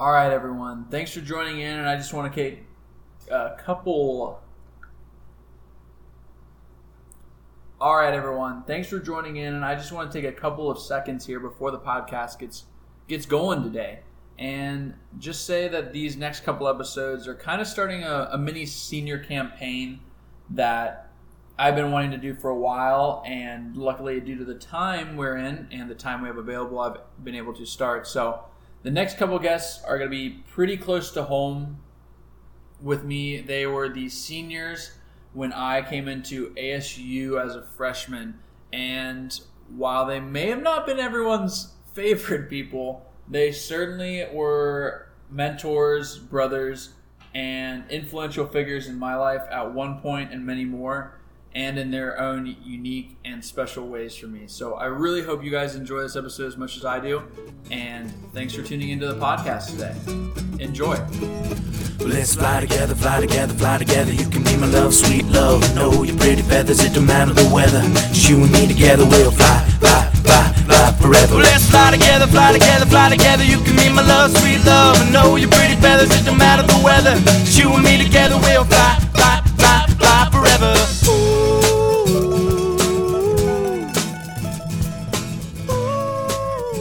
All right, everyone. Thanks for joining in, and I just want to take a couple. All right, everyone. Thanks for joining in, and I just want to take a couple of seconds here before the podcast gets gets going today, and just say that these next couple episodes are kind of starting a, a mini senior campaign that I've been wanting to do for a while, and luckily, due to the time we're in and the time we have available, I've been able to start. So, the next couple guests are going to be pretty close to home with me. They were the seniors when I came into ASU as a freshman, and while they may have not been everyone's favorite people, they certainly were mentors, brothers, and influential figures in my life at one point and many more and in their own unique and special ways for me. So I really hope you guys enjoy this episode as much as I do. And thanks for tuning into the podcast today. Enjoy. Let's fly together, fly together, fly together. You can be my love, sweet love. Know your pretty feathers, it don't matter the weather. Just you and me together, we'll fly, fly, fly, fly forever. Let's fly together, fly together, fly together. You can be my love, sweet love. And know your pretty feathers, it don't matter the weather. Just you and me together, we'll fly, fly, fly,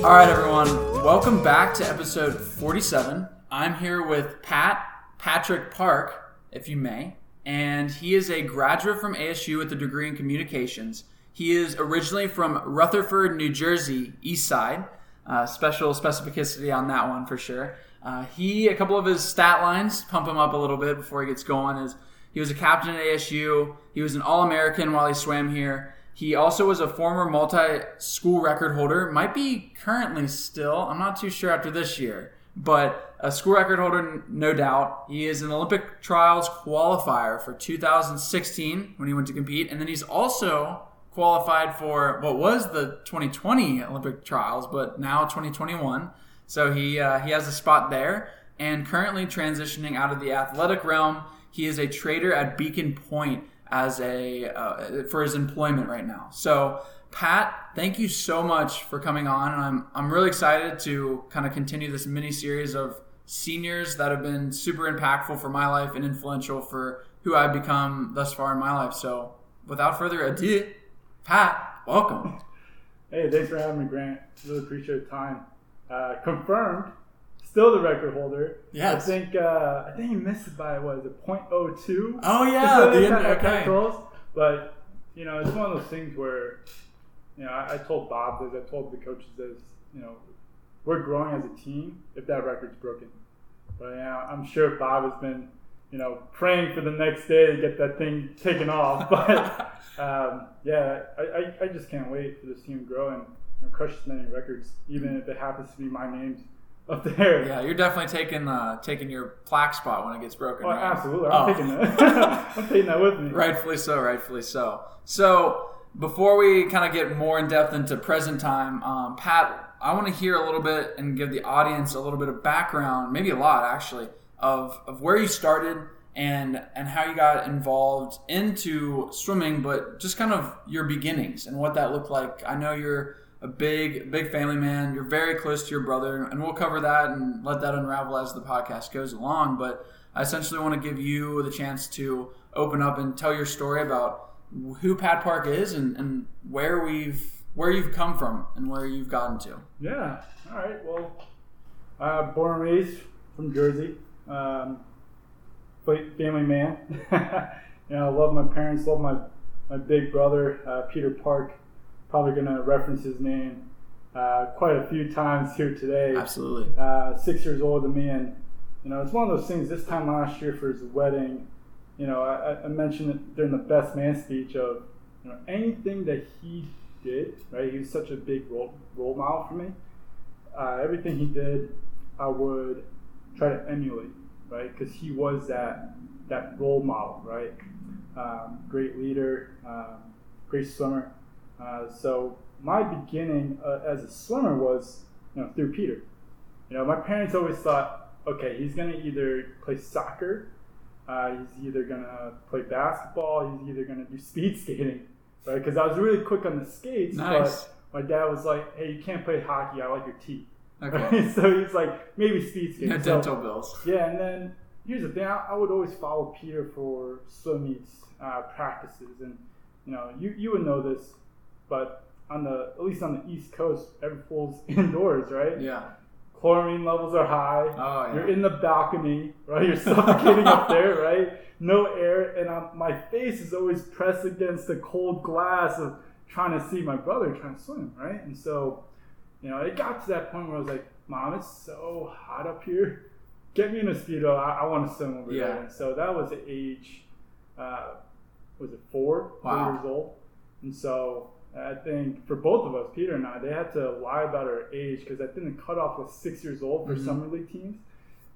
All right, everyone. Welcome back to episode 47. I'm here with Pat Patrick Park, if you may, and he is a graduate from ASU with a degree in communications. He is originally from Rutherford, New Jersey, East Side. Uh, special specificity on that one for sure. Uh, he, a couple of his stat lines, pump him up a little bit before he gets going. Is he was a captain at ASU. He was an All American while he swam here. He also was a former multi school record holder, might be currently still, I'm not too sure after this year, but a school record holder, no doubt. He is an Olympic trials qualifier for 2016 when he went to compete, and then he's also qualified for what was the 2020 Olympic trials, but now 2021. So he, uh, he has a spot there, and currently transitioning out of the athletic realm. He is a trader at Beacon Point as a uh, for his employment right now. So, Pat, thank you so much for coming on, and I'm I'm really excited to kind of continue this mini series of seniors that have been super impactful for my life and influential for who I've become thus far in my life. So, without further ado, Pat, welcome. Hey, thanks for having me, Grant. Really appreciate the time. Uh, confirmed, still the record holder. Yes. I think uh, I think he missed it by what is it, .02? Oh yeah, the end, okay. close, but you know, it's one of those things where you know I, I told Bob this, I told the coaches this. You know, we're growing as a team if that record's broken. But yeah, I'm sure Bob has been you know praying for the next day to get that thing taken off. But um, yeah, I, I, I just can't wait for this team to grow and, and crush as many records, even if it happens to be my name's up there. Yeah, you're definitely taking uh, taking your plaque spot when it gets broken. Oh, right? absolutely. Oh. I'm taking that. I'm taking that with me. Rightfully so, rightfully so. So, before we kind of get more in depth into present time, um, Pat, I want to hear a little bit and give the audience a little bit of background, maybe a lot actually, of, of where you started and and how you got involved into swimming, but just kind of your beginnings and what that looked like. I know you're a big big family man. You're very close to your brother, and we'll cover that and let that unravel as the podcast goes along. But I essentially want to give you the chance to open up and tell your story about who Pat Park is and, and where we've where you've come from and where you've gotten to. Yeah. All right. Well, uh, born and raised from Jersey. Um, family man. you know, I love my parents. Love my my big brother, uh, Peter Park. Probably gonna reference his name uh, quite a few times here today. Absolutely. uh, six years older than me, and you know, it's one of those things. This time last year for his wedding, you know, I, I mentioned it during the best man speech of, you know, anything that he did, right? He was such a big role role model for me. Uh, everything he did, I would try to emulate, right? Because he was that that role model, right? Um, great leader, um, great swimmer. Uh, so my beginning uh, as a swimmer was, you know, through Peter. You know, my parents always thought, okay, he's going to either play soccer, uh, he's either going to play basketball, he's either going to do speed skating, right? Because I was really quick on the skates, Nice. but my dad was like, hey, you can't play hockey, I like your teeth. Okay. so he's like maybe speed skating. No So- dental bills. yeah, and then here's the thing: I, I would always follow Peter for swim meets uh, practices, and you know, you you would know this, but on the at least on the East Coast, every pool's indoors, right? Yeah. Chlorine levels are high. Oh, yeah. You're in the balcony, right? You're suffocating up there, right? No air, and I'm, my face is always pressed against the cold glass of trying to see my brother trying to swim, right? And so, you know, it got to that point where I was like, "Mom, it's so hot up here. Get me in a speedo. I, I want to swim over Yeah. there." And so that was at age, uh, was it four, Wow. four years old? And so I think for both of us, Peter and I, they had to lie about our age because I think the cutoff was six years old for Mhm. summer league teams.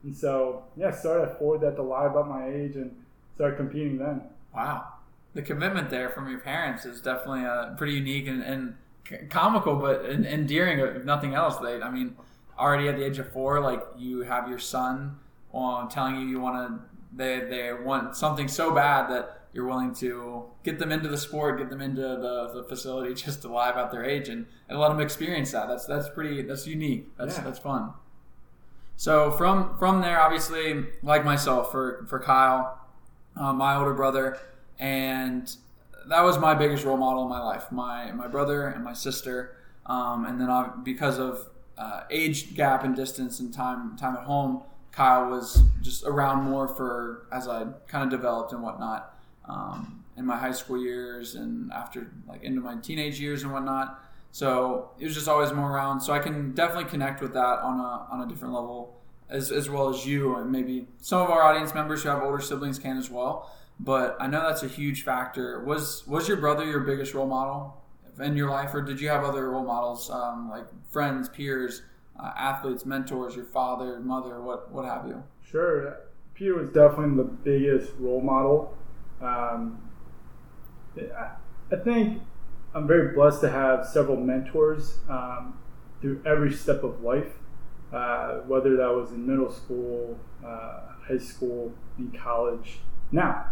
And so, yeah, started at four, had to lie about my age and started competing then. Wow. The commitment there from your parents is definitely uh, pretty unique and, and comical, but endearing, if nothing else. They, I mean, already at the age of four, like you have your son on telling you you want to, they, they want something so bad that you're willing to get them into the sport, get them into the, the facility just to lie about their age and, and let them experience that. That's that's pretty that's unique. That's Yeah. that's fun. So from from there, obviously, like myself, for for Kyle, uh, my older brother, and that was my biggest role model in my life. My my brother and my sister, um, and then I, because of uh, age gap and distance and time time at home, Kyle was just around more for as I kind of developed and whatnot um, in my high school years and after like into my teenage years and whatnot. So it was just always more around. So I can definitely connect with that on a on a different level, as as well as you and maybe some of our audience members who have older siblings can as well. But I know that's a huge factor. Was was your brother your biggest role model in your life, or did you have other role models um, like friends, peers, uh, athletes, mentors, your father, mother, what what have you? Sure. Peter was definitely the biggest role model. Um, I, think I'm very blessed to have several mentors um, through every step of life, uh, whether that was in middle school, uh, high school, in college, now.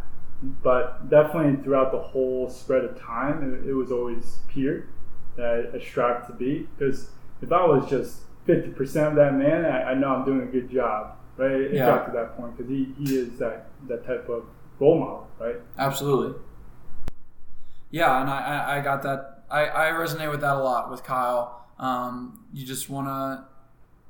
But definitely throughout the whole spread of time, it, it was always Peter that I, strived to be. Because if I was just 50% of that man, I, I know I'm doing a good job, right? It Yeah. got to that point because he, he is that, that type of role model, right? Absolutely. Yeah, and I, I, I got that. I, I resonate with that a lot with Kyle. Um, you just want to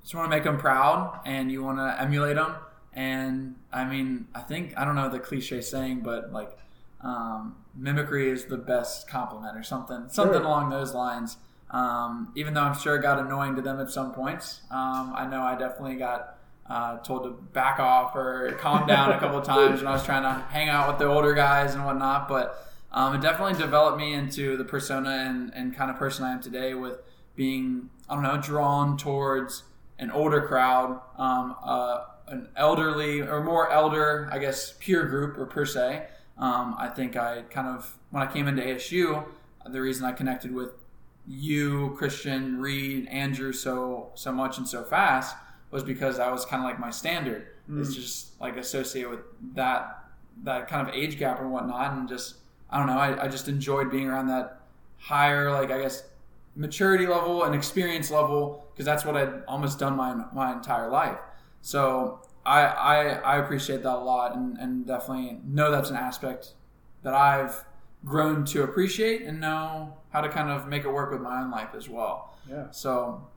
just want to make him proud, and you want to emulate him. And I mean, I think I don't know the cliche saying, but like um, mimicry is the best compliment, or something, something Sure. along those lines. Um, even though I'm sure it got annoying to them at some points, um, I know I definitely got uh, told to back off or calm down a couple of times when I was trying to hang out with the older guys and whatnot. But um, it definitely developed me into the persona and, and kind of person I am today with being, I don't know, drawn towards an older crowd, um, uh, an elderly or more elder, I guess, peer group or per se. Um, I think I kind of, when I came into ASU, the reason I connected with you, Christian, Reed, Andrew so so much and so fast was because that was kind of like my standard. It's hmm. just like associated with that that kind of age gap and whatnot, and just I don't know. I, I just enjoyed being around that higher, like I guess, maturity level and experience level because that's what I'd almost done my my entire life. So I I, I appreciate that a lot, and, and definitely know that's an aspect that I've grown to appreciate and know how to kind of make it work with my own life as well. Yeah. So,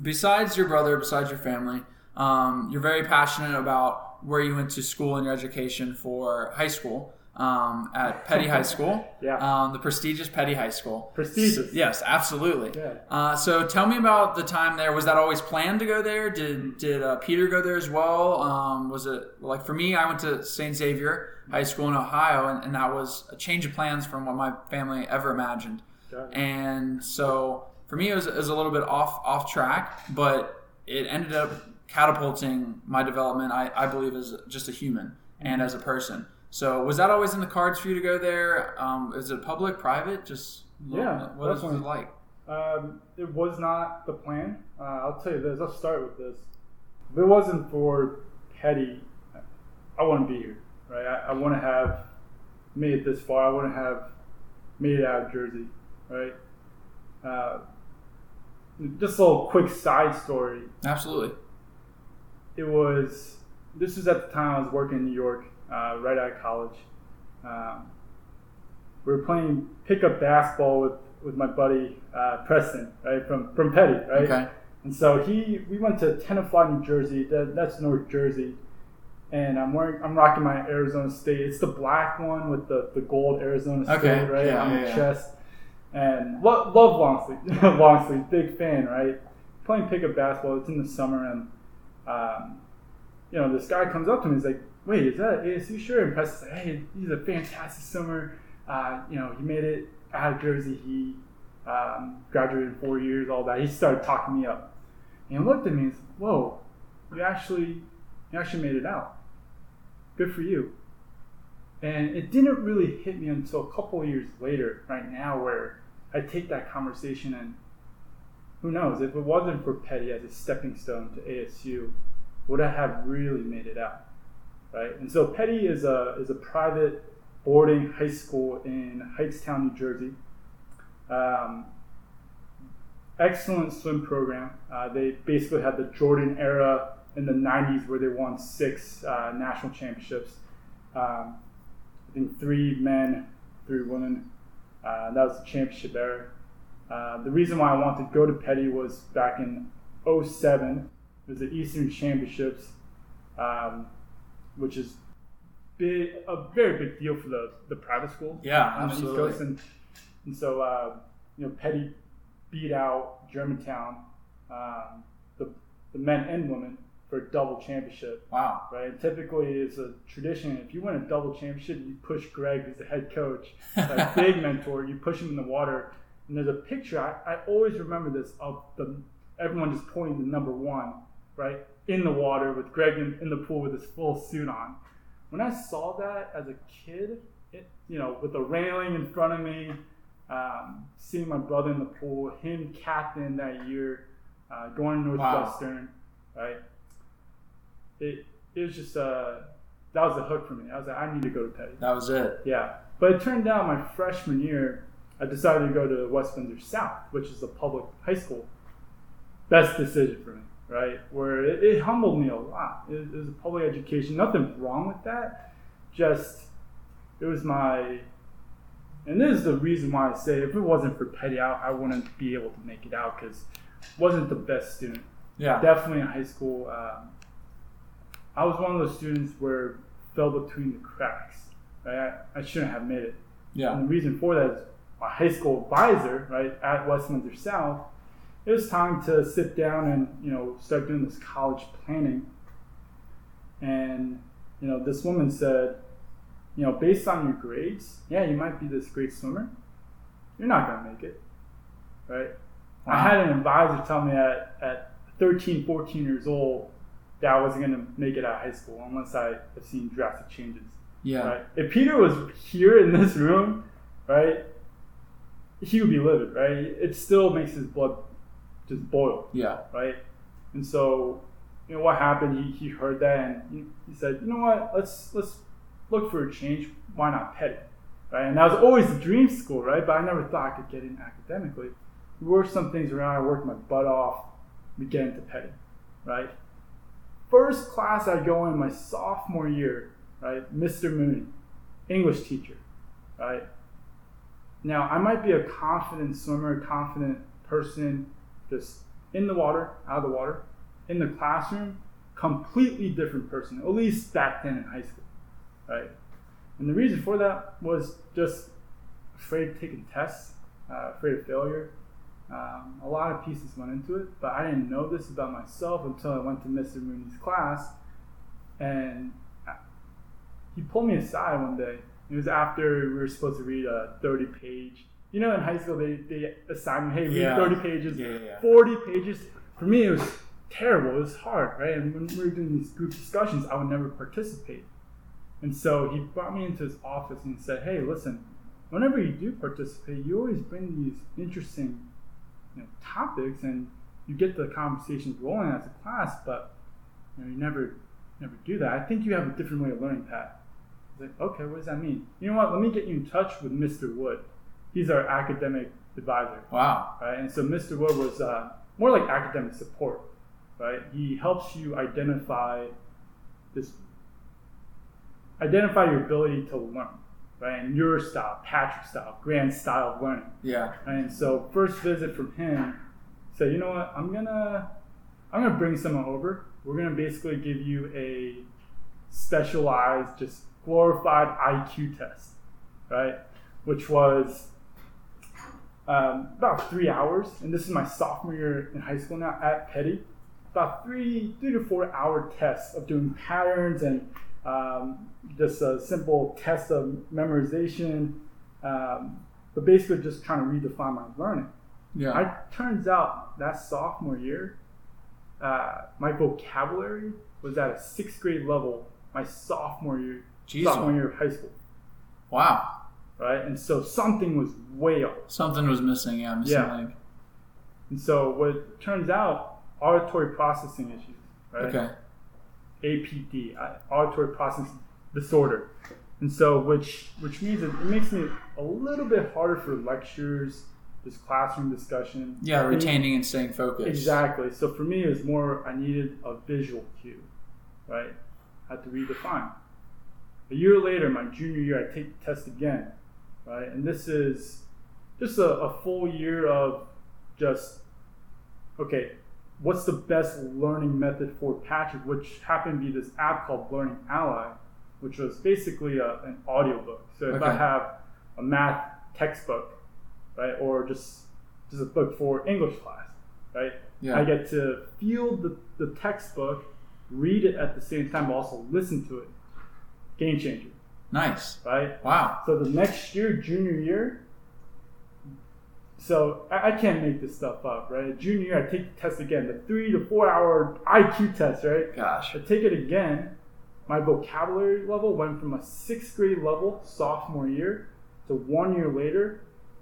besides your brother, besides your family, um, you're very passionate about where you went to school and your education for high school um, at Peddie High School. Yeah. Um, the prestigious Peddie High School. Prestigious. Yes, absolutely. Yeah. Uh, so tell me about the time there. Was that always planned to go there? Did did uh, Peter go there as well? Um, was it like for me? I went to St. Xavier High School in Ohio, and, and that was a change of plans from what my family ever imagined. And so for me, it was, it was a little bit off off track, but it ended up catapulting my development. I, I believe as just a human and as a person. So was that always in the cards for you to go there? Um, is it public, private? Just Yeah, what is it like? Um, it was not the plan. Uh, I'll tell you this. I'll start with this. If it wasn't for Peddie, I wouldn't be here, right? I, I wouldn't have made it this far. I wouldn't have made it out of Jersey, right? Uh, just a little quick side story. Absolutely. It was this was at the time I was working in New York, uh, right out of college. Um, we were playing pickup basketball with, with my buddy uh, Preston, right from from Peddie, right. Okay. And so he, we went to Tenafly, New Jersey. That, that's North Jersey. And I'm wearing, I'm rocking my Arizona State. It's the black one with the, the gold Arizona State, Okay, right yeah, on yeah, the yeah. chest. And lo- love long sleeve, long sleeve, big fan, right? Playing pickup basketball. It's in the summer, and um, you know this guy comes up to me. He's like, "Wait, is that ASU shirt?" And Preston's like, "Hey, he's a fantastic swimmer. Uh, you know, he made it out of Jersey. He um, graduated in four years, all that." He started talking me up. And he looked at me and said, Whoa, you actually you actually made it out. Good for you. And it didn't really hit me until a couple years later, right now, where I take that conversation and who knows, if it wasn't for Peddie as a stepping stone to ASU, would I have really made it out? Right? And so Peddie is a is a private boarding high school in Hightstown, New Jersey. Um, excellent swim program. Uh, they basically had the Jordan era in the 90s where they won six uh, national championships. Um, think three men, three women. Uh, that was the championship era. Uh, the reason why I wanted to go to Peddie was back in 07. It was the Eastern Championships, um, which is big, a very big deal for the, the private school Yeah, on the East absolutely. Coast. And, and so, uh, you know, Peddie beat out Germantown, um, the, the men and women, for a double championship. Wow. Right? And typically, it's a tradition. If you win a double championship, you push Greg, who's the head coach, a big mentor. You push him in the water. And there's a picture. I, I always remember this of the everyone just pointing to number one, right, in the water with Greg in, in the pool with his full suit on. When I saw that as a kid, it, you know, with the railing in front of me, um, seeing my brother in the pool, him captain that year, uh, going to Wow. Northwestern, right? It it was just uh, that was the hook for me. I was like, I need to go to Peddie. That was it. Yeah, but it turned out my freshman year, I decided to go to West Windsor South, which is a public high school. Best decision for me, right? Where it, it humbled me a lot. It, it was a public education. Nothing wrong with that. Just it was my, and this is the reason why I say if it wasn't for Peddie out, I wouldn't be able to make it out because wasn't the best student Yeah. definitely in high school. Um, I was one of those students where fell between the cracks. Right? I, I shouldn't have made it. Yeah. And the reason for that is my high school advisor, right, at West Windsor South, it was time to sit down and, you know, start doing this college planning. And, you know, this woman said, you know, based on your grades, yeah, you might be this great swimmer. You're not going to make it. Right? I had an advisor tell me at, at 13, 14 years old that I wasn't going to make it out of high school unless I have seen drastic changes. Yeah. Right? If Peter was here in this room, right, he would be livid, right? It still makes his blood just boil, Yeah. right? And so, you know, what happened? He, he heard that and he, said, you know what? Let's let's look for a change. Why not Peddie, right? And that was always the dream school, right? But I never thought I could get in academically. We worked some things around. I worked my butt off. We get into Peddie, right? First class I go in my sophomore year, right? Mr. Mooney, English teacher, right? Now I might be a confident swimmer, confident person, just in the water, out of the water, in the classroom, completely different person. At least back then in high school, right? And the reason for that was just afraid of taking tests, uh, afraid of failure. Um, a lot of pieces went into it, but I didn't know this about myself until I went to Mr. Mooney's class, and I- he pulled me aside one day. It was after we were supposed to read a 30 page. You know, in high school, they, they assign me, hey, read Yeah. 30 pages, yeah, yeah. 40 pages. For me, it was terrible. It was hard, right? And when we were doing these group discussions, I would never participate. And so he brought me into his office and said, hey, listen, whenever you do participate, you always bring these interesting you know, topics and you get the conversations rolling as a class, but you, know, you never never do that. I think you have a different way of learning, Pat. I was like, okay, what does that mean? You know what? Let me get you in touch with Mr. Wood. He's our academic advisor, Wow. right? And so Mr. Wood was uh, more like academic support, right? He helps you identify this, identify your ability to learn, right? And your style, Patrick's style, grand style of learning. Yeah. And so first visit from him, said, you know what, I'm gonna I'm gonna bring someone over. We're gonna basically give you a specialized, just glorified IQ test, right? Which was um, about three hours, and this is my sophomore year in high school now at Peddie. About three, three to four hour tests of doing patterns and um, just a simple test of memorization, um, but basically just trying to redefine my learning. Yeah. I turns out that sophomore year, uh, my vocabulary was at a sixth grade level. My sophomore year, Jeez. sophomore year of high school, wow. right? And so something was way off. Something was missing. Yeah. Missing Yeah. And so what turns out, auditory processing issues, right? Okay. APD, auditory processing disorder. And so, which which means it, it makes me a little bit harder for lectures, this classroom discussion. Yeah. Retaining and staying focused. Exactly. So for me, it was more I needed a visual cue, right? I had to redefine. A year later, my junior year, I take the test again, right? And this is just a, a full year of just okay, what's the best learning method for Patrick, which happened to be this app called Learning Ally, which was basically a, an audiobook. So if I have a math textbook, right, or just just a book for English class, right? Yeah. I get to feel the, the textbook, read it at the same time, but also listen to it. Game changer, Nice. right? Wow. So the next year, junior year, so I, I can't make this stuff up, right? Junior year, I take the test again, the three to four hour IQ test, right? Gosh. I take it again. My vocabulary level went from a sixth grade level sophomore year to one year later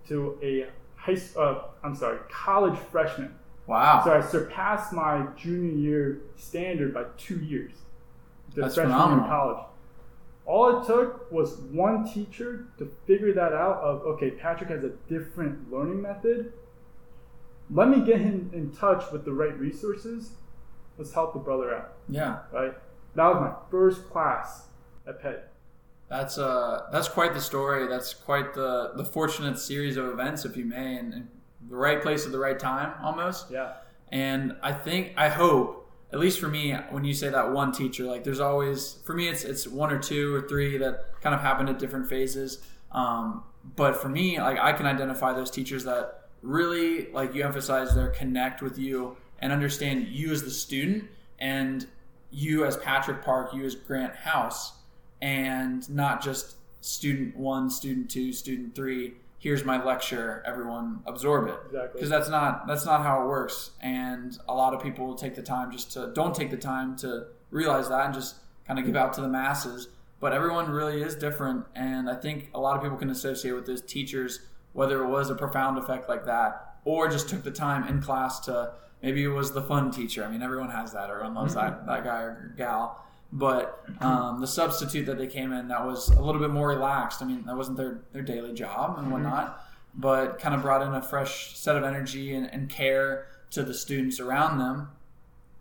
to a high, uh, I'm sorry, college freshman. Wow. So I surpassed my junior year standard by two years. The That's freshman year in phenomenal. college. All it took was one teacher to figure that out of okay, Patrick has a different learning method. Let me get him in touch with the right resources. Let's help the brother out. yeah. Right? That was my first class at Peddie. That's uh that's quite the story. That's quite the the fortunate series of events, if you may, and, and the right place at the right time, almost. Yeah. And I think I hope, at least for me, when you say that one teacher, like there's always for me it's it's one or two or three that kind of happen at different phases. Um, but for me, like I can identify those teachers that really like you emphasize their connect with you and understand you as the student and you as Patrick Park, you as Grant House, and not just student one, student two, student three. Here's my lecture. Everyone absorb it. Exactly. because that's not that's not how it works. And a lot of people will take the time just to don't take the time to realize that and just kind of give out to the masses. But everyone really is different and i think a lot of people can associate with those teachers whether it was a profound effect like that or just took the time in class to maybe it was the fun teacher. I mean everyone has that everyone loves mm-hmm. that, that guy or gal but um, the substitute that they came in that was a little bit more relaxed i mean that wasn't their, their daily job and whatnot but kind of brought in a fresh set of energy and, and care to the students around them.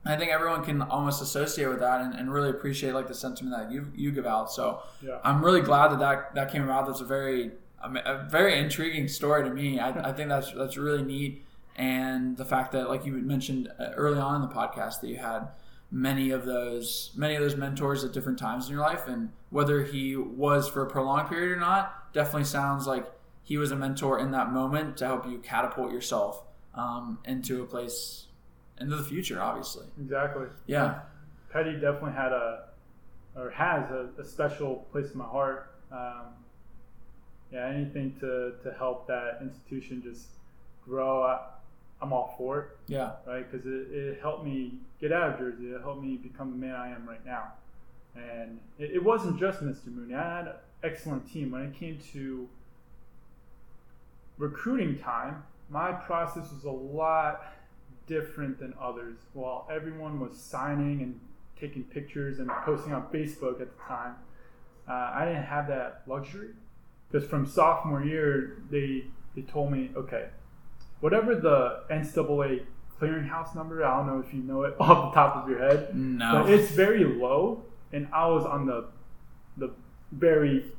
I think everyone can almost associate with that and, and really appreciate like the sentiment that you you give out. So Yeah. I'm really glad that that, that came about. That's a very a, a very intriguing story to me. I, I think that's that's really neat, and the fact that like you had mentioned uh, early on in the podcast that you had many of those many of those mentors at different times in your life, and whether he was for a prolonged period or not, definitely sounds like he was a mentor in that moment to help you catapult yourself um, into a place into the future. Obviously, Exactly. yeah, Peddie definitely had a, or has a, a special place in my heart. Um, yeah, anything to, to help that institution just grow, I, I'm all for it, yeah, right? Because it, it helped me get out of Jersey. It helped me become the man I am right now. And it, it wasn't just Mr. Mooney. I had an excellent team. When it came to recruiting time, my process was a lot different than others. While everyone was signing and taking pictures and posting on Facebook at the time, uh, I didn't have that luxury. Because from sophomore year, they they told me, okay, whatever the NCAA clearinghouse number. I don't know if you know it off the top of your head. No. But it's very low, and I was on the the very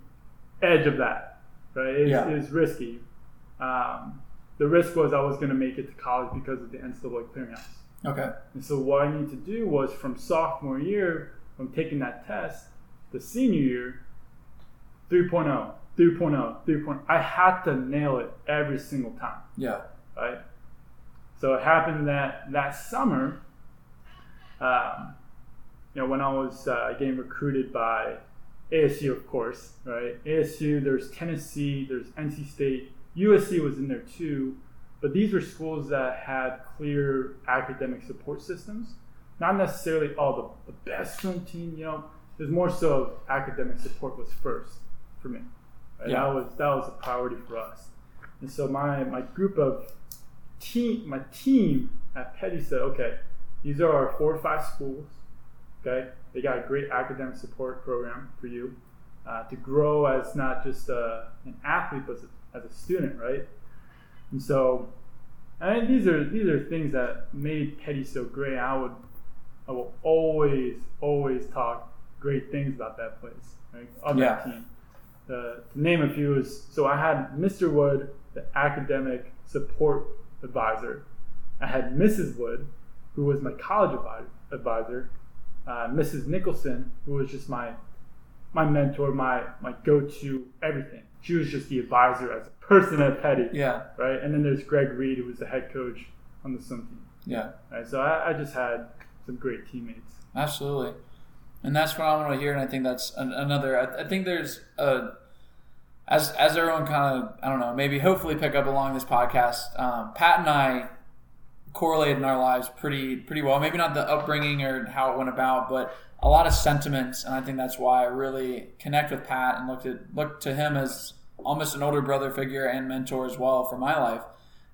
edge of that. Right, it's, Yeah. it's risky. Um, the risk was I was going to make it to college because of the NCAA clearinghouse. okay. And so what I need to do was from sophomore year, from taking that test, the senior year, oh, 3.0, 3.0, 3.0. I had to nail it every single time Yeah. Right? So it happened that that summer, um, you know, when I was uh, getting recruited by ASU, of course, right? ASU, there's Tennessee, there's NC State, USC was in there too, but these were schools that had clear academic support systems. Not necessarily all the, the best swim team, you know. There's more so academic support was first for me. Right? Yeah. That was that was a priority for us. And so my my group of team my team at Peddie said, okay, these are our four or five schools. Okay, they got a great academic support program for you uh, to grow as not just uh, an athlete, but as a, student, right? And so, I think these are these are things that made Peddie so great. I would I will always always talk great things about that place, right? Of Yeah. that team. Uh, to name a few is so I had Mr. Wood, the academic support advisor. I had Mrs. Wood, who was my college advisor. Uh, Mrs. Nicholson, who was just my my mentor, my my go-to everything. She was just the advisor as a person at Peddie, Yeah. right? And then there's Greg Reed, who was the head coach on the swim team. Yeah. Right, so I, I just had some great teammates. Absolutely. And that's what I want to hear. And I think that's an, another, I, I think there's a, as, as everyone kind of, I don't know, maybe hopefully pick up along this podcast, um, Pat and I correlated in our lives pretty, pretty well. Maybe not the upbringing or how it went about, but a lot of sentiments. And I think that's why I really connect with Pat and looked at, looked to him as almost an older brother figure and mentor as well for my life.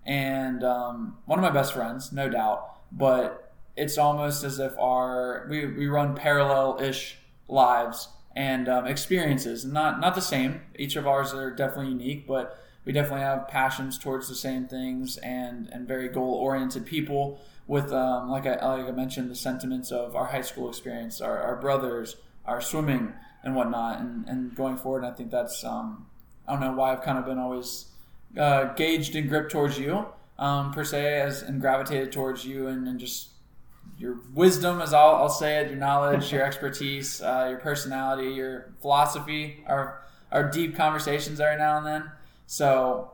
And um, one of my best friends, no doubt, but it's almost as if our we, we run parallel-ish lives and um, experiences. Not not the same. Each of ours are definitely unique but we definitely have passions towards the same things and and very goal-oriented people with um, like, I, like I mentioned the sentiments of our high school experience our, our brothers our swimming and whatnot. And, and going forward and I think that's um, I don't know why I've kind of been always uh, gauged and gripped towards you um, per se as and gravitated towards you and, and just your wisdom, as I'll, I'll say it, your knowledge, your expertise, uh, your personality, your philosophy, our our deep conversations every now and then. So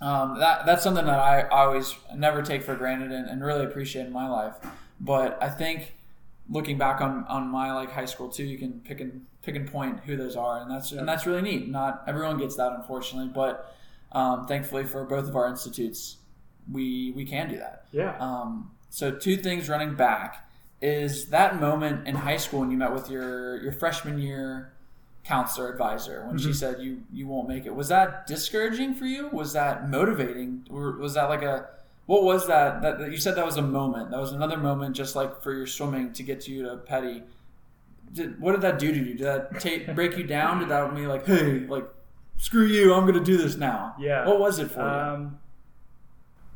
um, that that's something that I, I always never take for granted and, and really appreciate in my life. But I think looking back on, on my like high school too, you can pick and pick and point who those are, and that's and that's really neat. Not everyone gets that, unfortunately, but um, thankfully for both of our institutes, we we can do that. Yeah. Um, so two things running back is that moment in high school when you met with your your freshman year counselor advisor when she said you you won't make it. Was that discouraging for you? Was that motivating? Or was that like a what was that, that that you said that was a moment? That was another moment just like for your swimming to get to you to Peddie. Did, what did that do to you? Did that take break you down? Did that mean like, hey, like, screw you, I'm gonna do this now? Yeah. What was it for you? Um,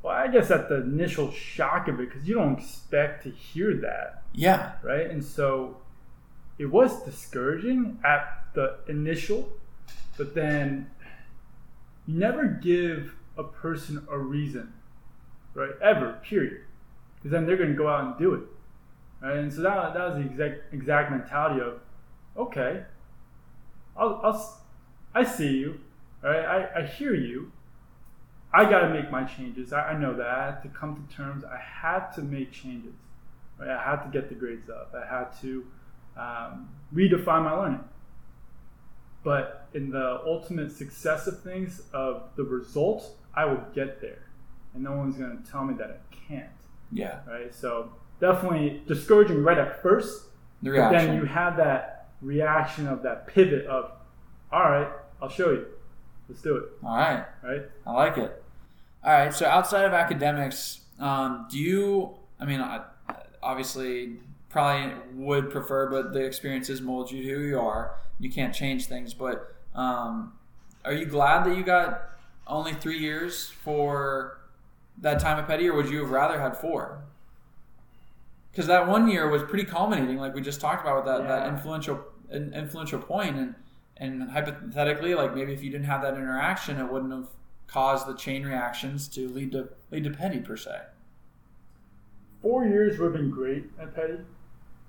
well, I guess at the initial shock of it, because you don't expect to hear that, Yeah, right? And so it was discouraging at the initial, but then you never give a person a reason, right? Ever, period. Because then they're going to go out and do it, right? And so that, that was the exact exact mentality of, okay, I'll, I'll I see you, right? I, I hear you. I got to make my changes. I, I know that. I had to come to terms. I had to make changes. Right? I had to get the grades up. I had to um, redefine my learning. But in the ultimate success of things, of the result, I will get there. And no one's going to tell me that I can't. yeah. Right? So definitely discouraging right at first. The But then you have that reaction of that pivot of, all right, I'll show you. Let's do it. All right. Right? I like it. All right. So outside of academics, um, do you? I mean, I, obviously, probably would prefer, but the experiences mold you to who you are. You can't change things. But um, are you glad that you got only three years for that time at Peddie, or would you have rather had four? Because that one year was pretty culminating, like we just talked about with that, that influential influential point, and and hypothetically, like maybe if you didn't have that interaction, it wouldn't have caused the chain reactions to lead to lead to Peddie per se. Four years would have been great at Peddie,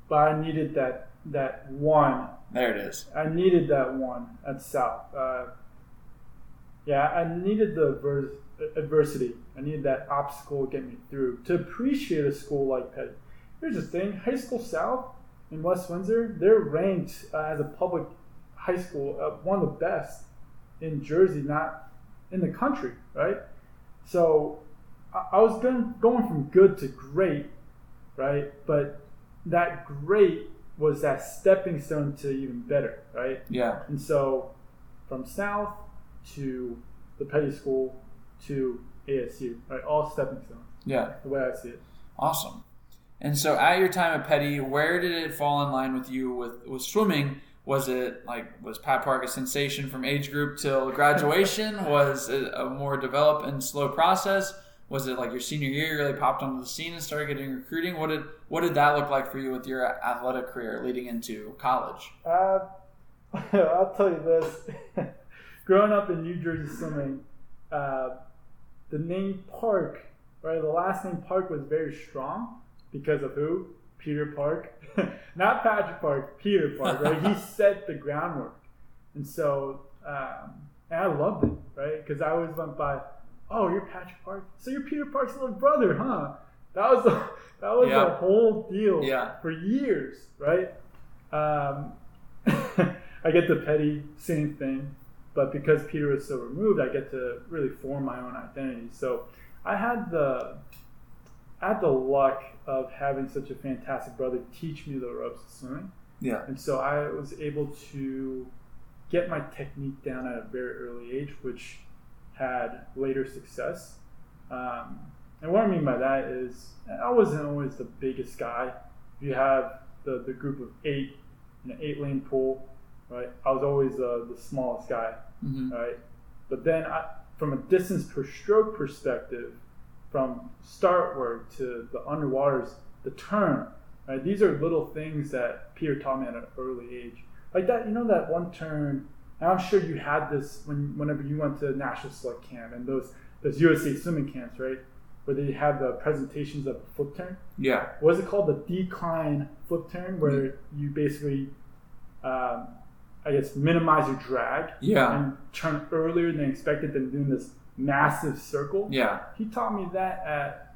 but I needed that that one. There it is. I needed that one at South. Uh, yeah, I needed the advers- adversity. I needed that obstacle to get me through to appreciate a school like Peddie. Here's the thing: High School South in West Windsor, they're ranked uh, as a public high school, uh, one of the best in Jersey, not in the country, right? So I, I was going, going from good to great, right? But that great was that stepping stone to even better, right? Yeah. And so from South to the Peddie School to ASU, right? All stepping stones, Yeah. the way I see it. Awesome. And so, at your time at Peddie, where did it fall in line with you with, with swimming? Was it like was Pat Park a sensation from age group till graduation? was it a more developed and slow process? Was it like your senior year you really popped onto the scene and started getting recruiting? What did what did that look like for you with your athletic career leading into college? Uh, I'll tell you this. Growing up in New Jersey swimming, uh, the name Park, right? The last name Park was very strong because of who? Peter Park. Not Patrick Park, Peter Park, right? he set the groundwork. And so, um, and I loved it, right? Because I always went by, oh, you're Patrick Park? So you're Peter Park's little brother, huh? That was the, that was Yeah. the whole deal Yeah. for years, right? Um, I get the Peddie same thing, but because Peter was so removed, I get to really form my own identity. So I had the I had the luck of having such a fantastic brother teach me the ropes of swimming, Yeah. and so I was able to get my technique down at a very early age, which had later success. Um, and what I mean by that is I wasn't always the biggest guy. If you have the, the group of eight in an eight lane pool, right? I was always uh, the smallest guy, hmm right? But then I, from a distance per stroke perspective, from start work to the underwaters, the turn, right? These are little things that Peter taught me at an early age. Like that, you know, that one turn. And I'm sure you had this when whenever you went to National Select Camp and those those USA swimming camps, right? Where they have the presentations of the flip turn. Yeah. What is it called? The decline flip turn, where you basically, um, I guess, minimize your drag Yeah. and turn earlier than expected than doing this massive circle. Yeah. He taught me that at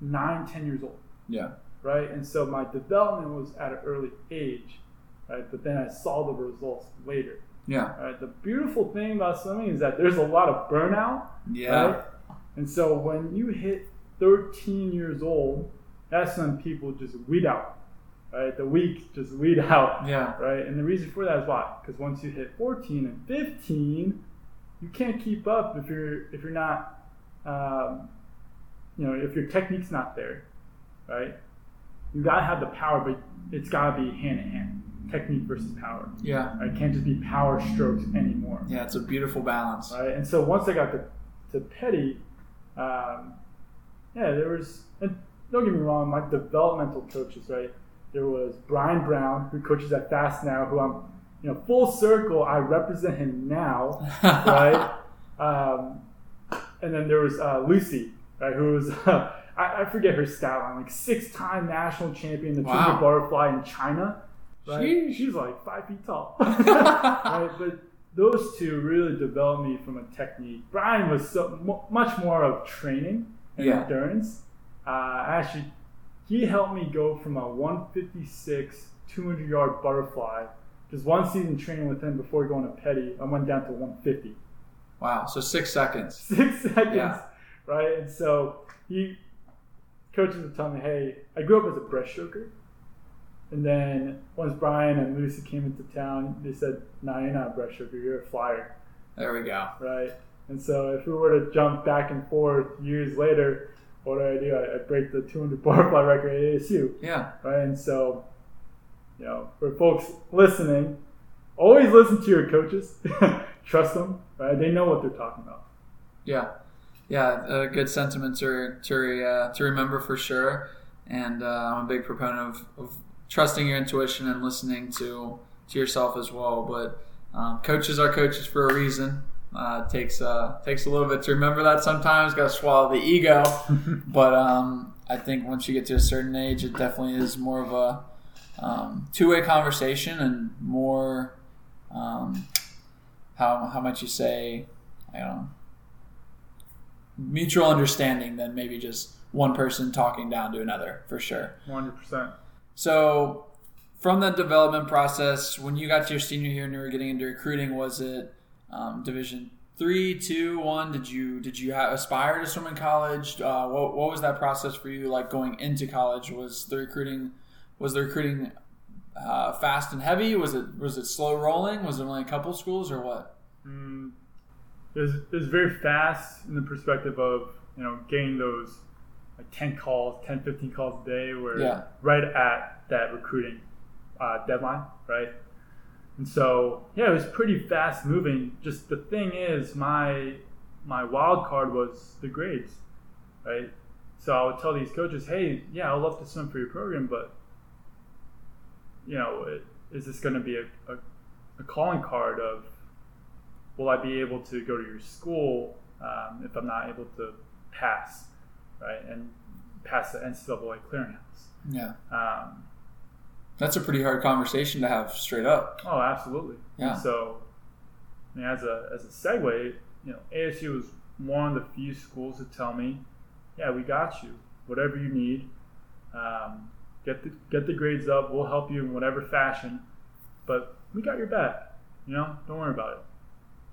nine, ten years old, Yeah. right? And so my development was at an early age, right? But then I saw the results later. Yeah. Right? The beautiful thing about swimming is that there's a lot of burnout, Yeah. right? And so when you hit 13 years old, that's when people just weed out, right? The weak just weed out, Yeah. right? And the reason for that is why? Because once you hit 14 and 15, you can't keep up if you're if you're not, um, you know, if your technique's not there, right? You gotta have the power, but it's gotta be hand in hand, technique versus power. Yeah. Right? It can't just be power strokes anymore. Yeah. It's a beautiful balance. Right? And so once I got to, to Peddie, um, yeah, there was, and don't get me wrong, my developmental coaches, right? There was Brian Brown, who coaches at Fast Now, who I'm, you know, full circle, I represent him now, right? Um, and then there was uh, Lucy, right, who was, I, I forget her stat line, like six time national champion, the Wow. 200 butterfly in China. Right? Sheesh. She's like five feet tall. right? But those two really developed me from a technique. Brian was so mu much more of training and Yeah. endurance. Uh, actually, he helped me go from a 156, 200 yard butterfly. Just one season training with him before going to Peddie, I went down to 150 Wow. So six seconds. six seconds, Yeah. right? And so he coaches would tell me, "Hey, I grew up as a breaststroker." And then once Brian and Lucy came into town, they said, "No, you're not a breaststroker. You're a flyer, There we go. right?" And so if we were to jump back and forth years later, what do I do? I, I break the 200 butterfly record at ASU, Yeah. right? And so, you know, for folks listening, always listen to your coaches. Trust them, right? They know what they're talking about. Yeah. Yeah, a good sentiment to to uh, to remember for sure. And uh, I'm a big proponent of, of trusting your intuition and listening to to yourself as well. But um, coaches are coaches for a reason. Uh, takes uh, takes a little bit to remember that sometimes. Got to swallow the ego, but um, I think once you get to a certain age, it definitely is more of a um, two way conversation and more um, how how much you say I don't know mutual understanding than maybe just one person talking down to another for sure. One hundred percent. So from the development process, when you got to your senior year and you were getting into recruiting, was it um, Division three, two, one? Did you did you aspire to swim in college? Uh, what, what was that process for you like going into college? Was the recruiting was the recruiting uh, fast and heavy? Was it was it slow rolling? Was it only a couple schools or what? Mm, it, was, it was very fast in the perspective of you know getting those like 10 calls 10 15 calls a day were Yeah. right at that recruiting uh, deadline right and so yeah it was pretty fast moving just the thing is my my wild card was the grades right so i would tell these coaches hey yeah i'd love to swim for your program but you know is this going to be a, a, a calling card of will I be able to go to your school um, if I'm not able to pass, right, and pass the NCAA clearinghouse? Yeah, Um, that's a pretty hard conversation to have straight up. oh, absolutely. Yeah. And so, I mean, as a as a segue, you know, ASU was one of the few schools to tell me, yeah, we got you. Whatever you need, um, get the get the grades up. We'll help you in whatever fashion, but we got your back. You know, don't worry about it.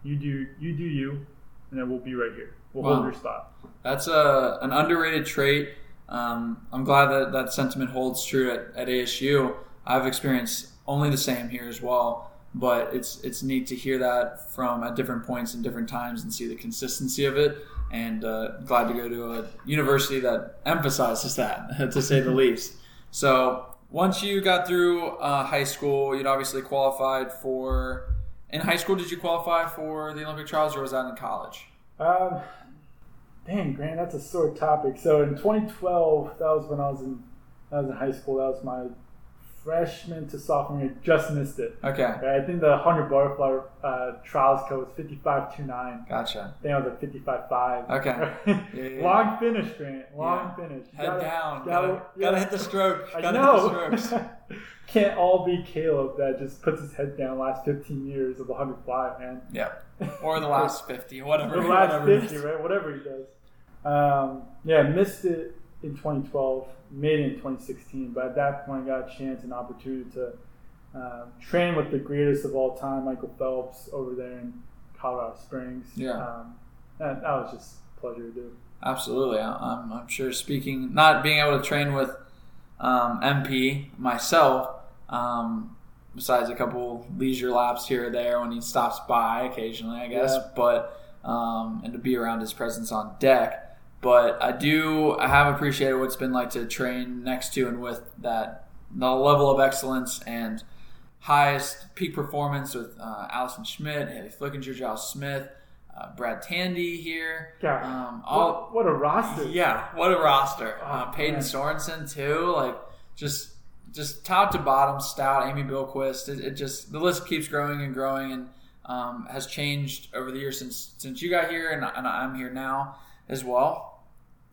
You do you do you, and then we'll be right here. We'll Wow. hold your spot. That's a an underrated trait. Um, I'm glad that that sentiment holds true at, at ASU. I've experienced only the same here as well, but it's it's neat to hear that from at different points and different times and see the consistency of it. And uh, glad to go to a university that emphasizes that, to say the least. So once you got through uh, high school, you'd obviously qualified for. In high school, did you qualify for the Olympic trials, or was that in college? Um, dang, Grant, that's a sore topic. So in 2012, that was when I was in I was in high school. That was my freshman to sophomore year. Just missed it. Okay, Right, I think the 100 butterfly uh, trials code was 55.29. gotcha. I think I was at 55.5. Okay. Yeah, yeah, Long finish, Grant. Long Yeah. finish. You Head gotta- down. gotta- Gotta, gotta hit the stroke. I Gotta know. hit the strokes. Can't all be Caeleb that just puts his head down last 15 years of the 100 fly, man. yeah. Or the last 50, whatever. the last whatever 50, right? Whatever he does. Um, yeah, missed it in 2012, made in 2016, but at that point, I got a chance and opportunity to um, train with the greatest of all time, Michael Phelps, over there in Colorado Springs. Yeah. Um, that, that was just a pleasure to do. Absolutely. I'm, I'm sure speaking, not being able to train with um, MP myself, um, besides a couple leisure laps here or there when he stops by occasionally, I guess, Yeah. but um, and to be around his presence on deck. But I do, I have appreciated what it's been like to train next to and with that the level of excellence and highest peak performance with uh, Allison Schmitt, Hali Flickinger, Giles Smith, uh, Brad Tandy here. God, Um, all, what, what a roster. yeah, what a roster. Uh, Oh, Peyton man. Sorensen too, like just just top to bottom, stout. Amy Bilquist. It, it just the list keeps growing and growing, and um, has changed over the years since since you got here, and, and I'm here now as well.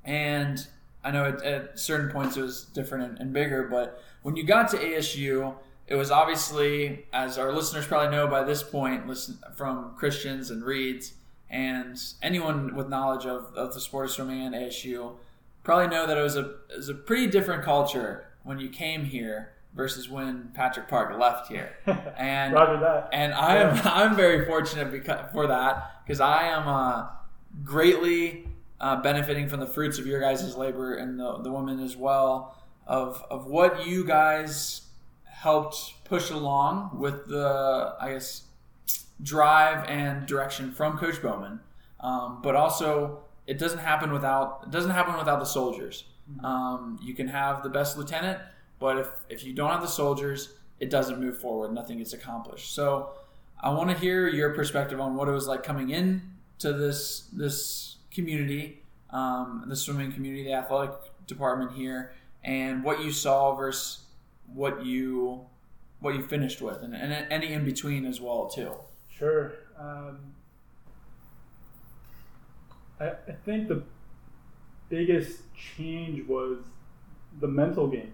And I know at, at certain points it was different and, and bigger, but when you got to ASU, it was obviously, as our listeners probably know by this point, listen from Christians and Reeds, and anyone with knowledge of, of the sport of swimming and ASU probably know that it was a it was a pretty different culture when you came here versus when Patrick Park left here. And Roger that. and I am I'm very fortunate because for that because I am uh, greatly uh, benefiting from the fruits of your guys' labor and the, the women as well of of what you guys helped push along with the I guess drive and direction from Coach Bowman, um, but also it doesn't happen without it doesn't happen without the soldiers. Um, you can have the best lieutenant, but if if you don't have the soldiers, it doesn't move forward. Nothing gets accomplished. So I want to hear your perspective on what it was like coming in to this this community, um, the swimming community, the athletic department here, and what you saw versus what you what you finished with, and, and any in between as well too. Sure. Um, I, I think the biggest change was the mental game.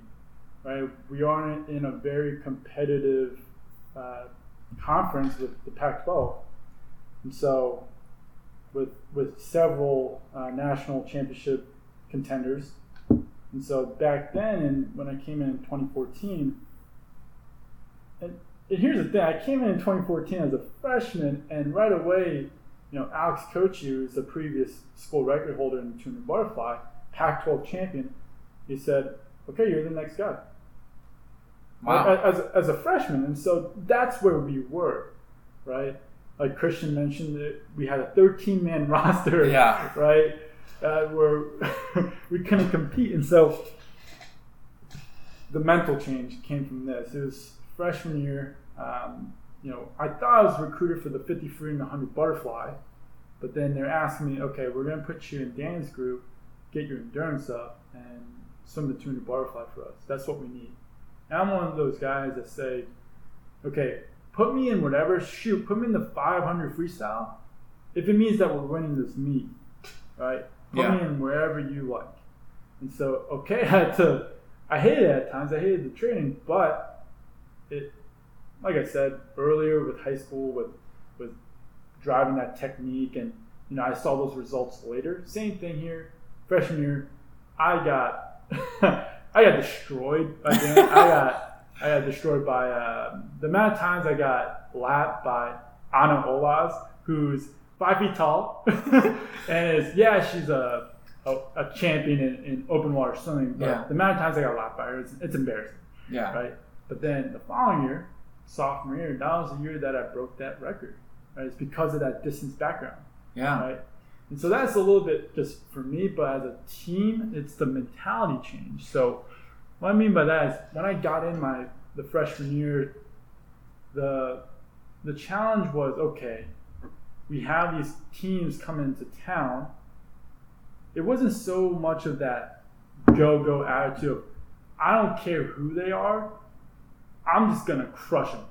Right, we are in a very competitive uh, conference with the Pac-12, and so with with several uh, national championship contenders. And so back then, and when I came in in 2014, and, and here's the thing: I came in in 2014 as a freshman, and right away, you know, Alex Kochi, who's the previous school record holder in the 200 butterfly, Pac-12 champion, he said, "Okay, you're the next guy." Wow. As, as a freshman, and so that's where we were, right? Like Christian mentioned, that we had a 13 man roster, Yeah. right? Uh, where we couldn't compete, and so the mental change came from this. It was freshman year. Um, you know, I thought I was recruited for the 50 free and the 100 butterfly, but then they're asking me, okay, we're going to put you in Dan's group, get your endurance up, and swim the 200 butterfly for us. That's what we need. And I'm one of those guys that say, okay, put me in whatever, shoot, put me in the 500 freestyle if it means that we're winning this meet, right? Put me in wherever you like. And so, okay, I had to, I hated it at times, I hated the training, but it, like I said earlier with high school, with, with driving that technique, and, you know, I saw those results later. Same thing here, freshman year, I got, I got destroyed by I got, I got destroyed by uh, the amount of times I got lapped by Anna Olasz, who's five feet tall, and is yeah, she's a a, a champion in, in open water swimming. But Yeah. the amount of times I got lapped by her, it's, it's embarrassing, Yeah. right? But then the following year, sophomore year, that was the year that I broke that record. Right? It's because of that distance background Yeah. right? And so that's a little bit just for me, but as a team, it's the mentality change. So what I mean by that is when I got in my the freshman year, the the challenge was okay, we have these teams coming into town. It wasn't so much of that go go attitude I don't care who they are, I'm just gonna crush them.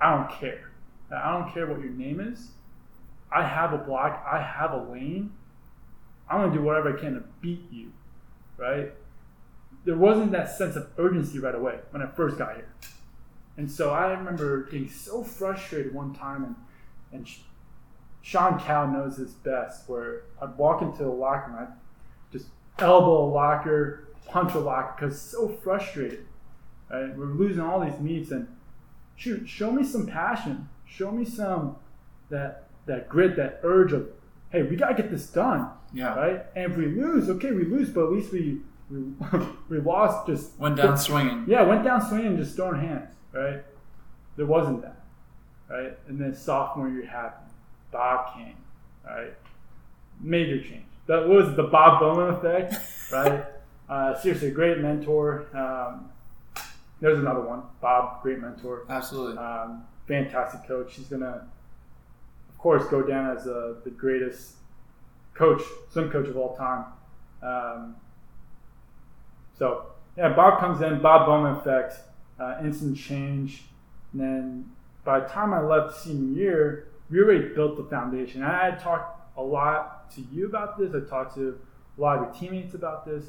I don't care. I don't care what your name is. I have a block. I have a lane. I'm gonna do whatever I can to beat you, right? There wasn't that sense of urgency right away when I first got here, and so I remember getting so frustrated one time, and and Sean Cow knows this best, where I'd walk into the locker and I'd just elbow a locker, punch a locker, because so frustrated. Right? We're losing all these meets, and shoot, show me some passion, show me some that that grit, that urge of, hey, we gotta get this done, Yeah. right? And if we lose, okay, we lose, but at least we we, we lost just Went down swinging. yeah, went down swinging just throwing hands, right? There wasn't that, right? And then sophomore year happened. Bob came, right? Major change. That was the Bob Bowman effect, right? uh, seriously, great mentor. Um, there's another one. Bob, great mentor. Absolutely. Um, fantastic coach. He's gonna, of course, go down as uh, the greatest coach, swim coach of all time. Um, so yeah, Bob comes in. Bob Bowman effect, uh, instant change. And then by the time I left senior year, we already built the foundation. I had talked a lot to you about this. I talked to a lot of your teammates about this.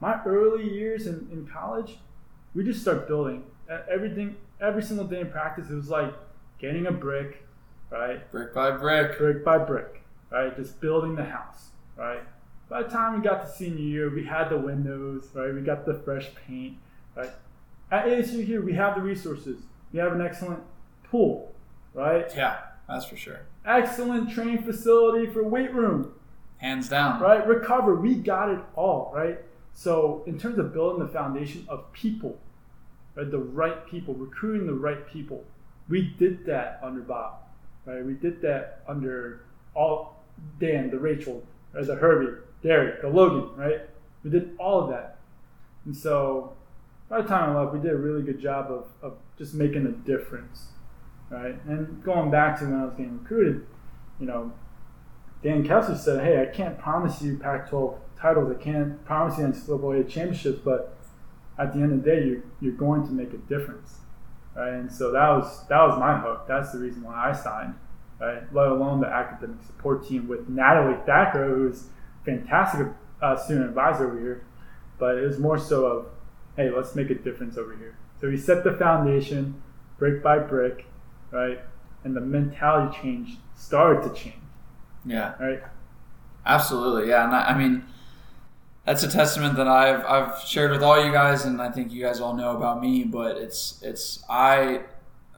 My early years in, in college, we just start building everything every single day in practice. It was like getting a brick, right? brick by brick. brick by brick, right? Just building the house, right? By the time we got to senior year, we had the windows, right? We got the fresh paint, right? At ASU here, we have the resources. We have an excellent pool, right? Yeah, that's for sure. Excellent training facility for weight room, Hands down. right? Recover, we got it all, right? So in terms of building the foundation of people, right, the right people, recruiting the right people, we did that under Bob, right? We did that under all Dan, the Rachel, right, the Herbie, Derek, the Logan, right? We did all of that, and so by the time I left, we did a really good job of, of just making a difference, right? And going back to when I was getting recruited, you know, Dan Kessler said, "Hey, I can't promise you Pac-12 titles. I can't promise you NCAA championships, but at the end of the day, you're you're going to make a difference, right?" And so that was that was my hook. That's the reason why I signed, right? Let alone the academic support team with Natalie Thacker, who's fantastic uh, student advisor over here. But it was more so of, hey, let's make a difference over here. So we set the foundation, brick by brick, right? And the mentality change started to change, Yeah. right? Absolutely, yeah, and I, I mean, that's a testament that I've I've shared with all you guys, and I think you guys all know about me. But it's it's I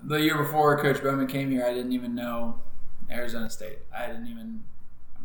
the year before Coach Bowman came here, I didn't even know Arizona State. I didn't even,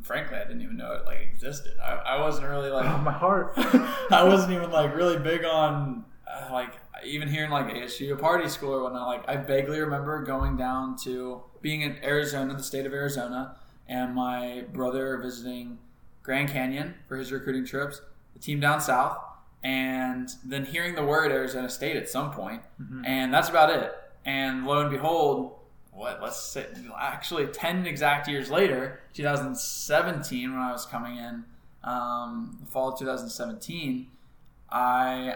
frankly, I didn't even know it like existed. I, I wasn't really like Oh, my heart. I wasn't even like really big on uh, like even hearing like ASU a party school or whatnot. Like I vaguely remember going down to being in Arizona, the state of Arizona, and my brother visiting Grand Canyon for his recruiting trips, the team down south, and then hearing the word Arizona State at some point, and that's about it. And lo and behold, what let's say actually 10 exact years later 2017 when i was coming in um, fall of 2017 i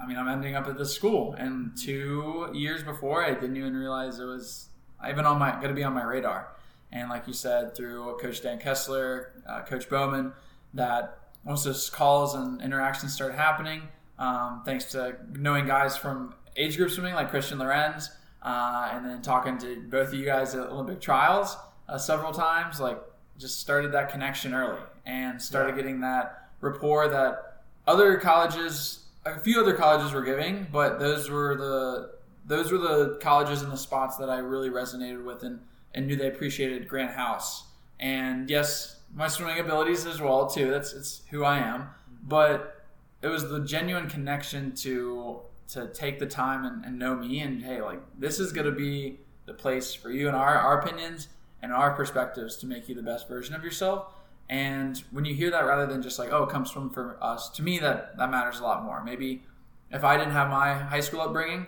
i mean i'm ending up at this school. And two years before i didn't even realize it was even on my going to be on my radar. And like you said through coach dan kessler uh, coach bowman that once those calls and interactions started happening um, thanks to knowing guys from age group swimming like christian lorenz uh, and then talking to both of you guys at Olympic trials uh, several times, like just started that connection early and started Yeah. getting that rapport that other colleges, a few other colleges were giving, but those were the those were the colleges and the spots that I really resonated with and, and knew they appreciated Grant House. And yes, my swimming abilities as well too. That's it's who I am, but it was the genuine connection to to take the time and, and know me and hey like this is going to be the place for you and our, our opinions and our perspectives to make you the best version of yourself. And when you hear that rather than just like oh it comes from from us to me that that matters a lot more. Maybe if i didn't have my high school upbringing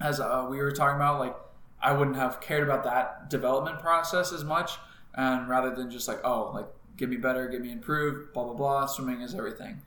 as uh, we were talking about like i wouldn't have cared about that development process as much. And rather than just like oh like get me better get me improved blah blah blah swimming is everything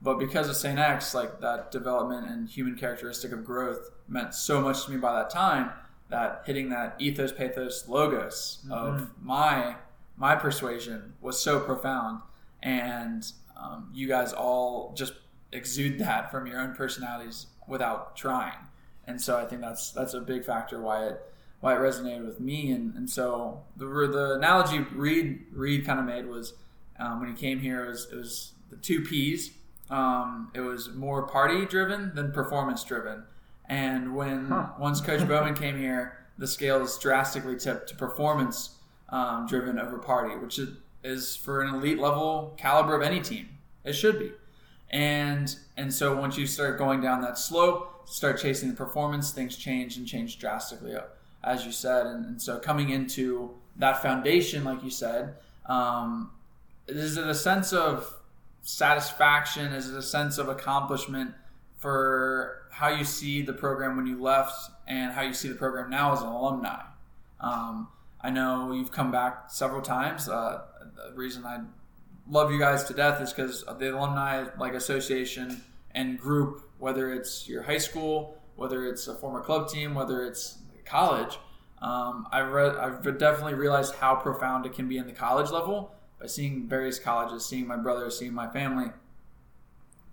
but because of St. X, like that development and human characteristic of growth meant so much to me by that time that hitting that ethos, pathos, logos of my my persuasion was so profound, and um, you guys all just exude that from your own personalities without trying, and so I think that's that's a big factor why it why it resonated with me, and, and so the the analogy Reed Reed kind of made was um, when he came here it was it was the two P's um, it was more party driven than performance driven. And when Huh. once Coach Bowman came here, the scales drastically tipped to performance um, driven over party, which is, is for an elite level caliber of any team. It should be. And and so once you start going down that slope, start chasing the performance, things change and change drastically, uh, as you said. And, and so coming into that foundation, like you said, um, is it a sense of satisfaction? Is it a sense of accomplishment for how you see the program when you left and how you see the program now as an alumni? Um, I know you've come back several times. Uh, the reason I love you guys to death is because the alumni like association and group, whether it's your high school, whether it's a former club team, whether it's college. Um, I've, re- I've definitely realized how profound it can be in the college level by seeing various colleges, seeing my brother, seeing my family.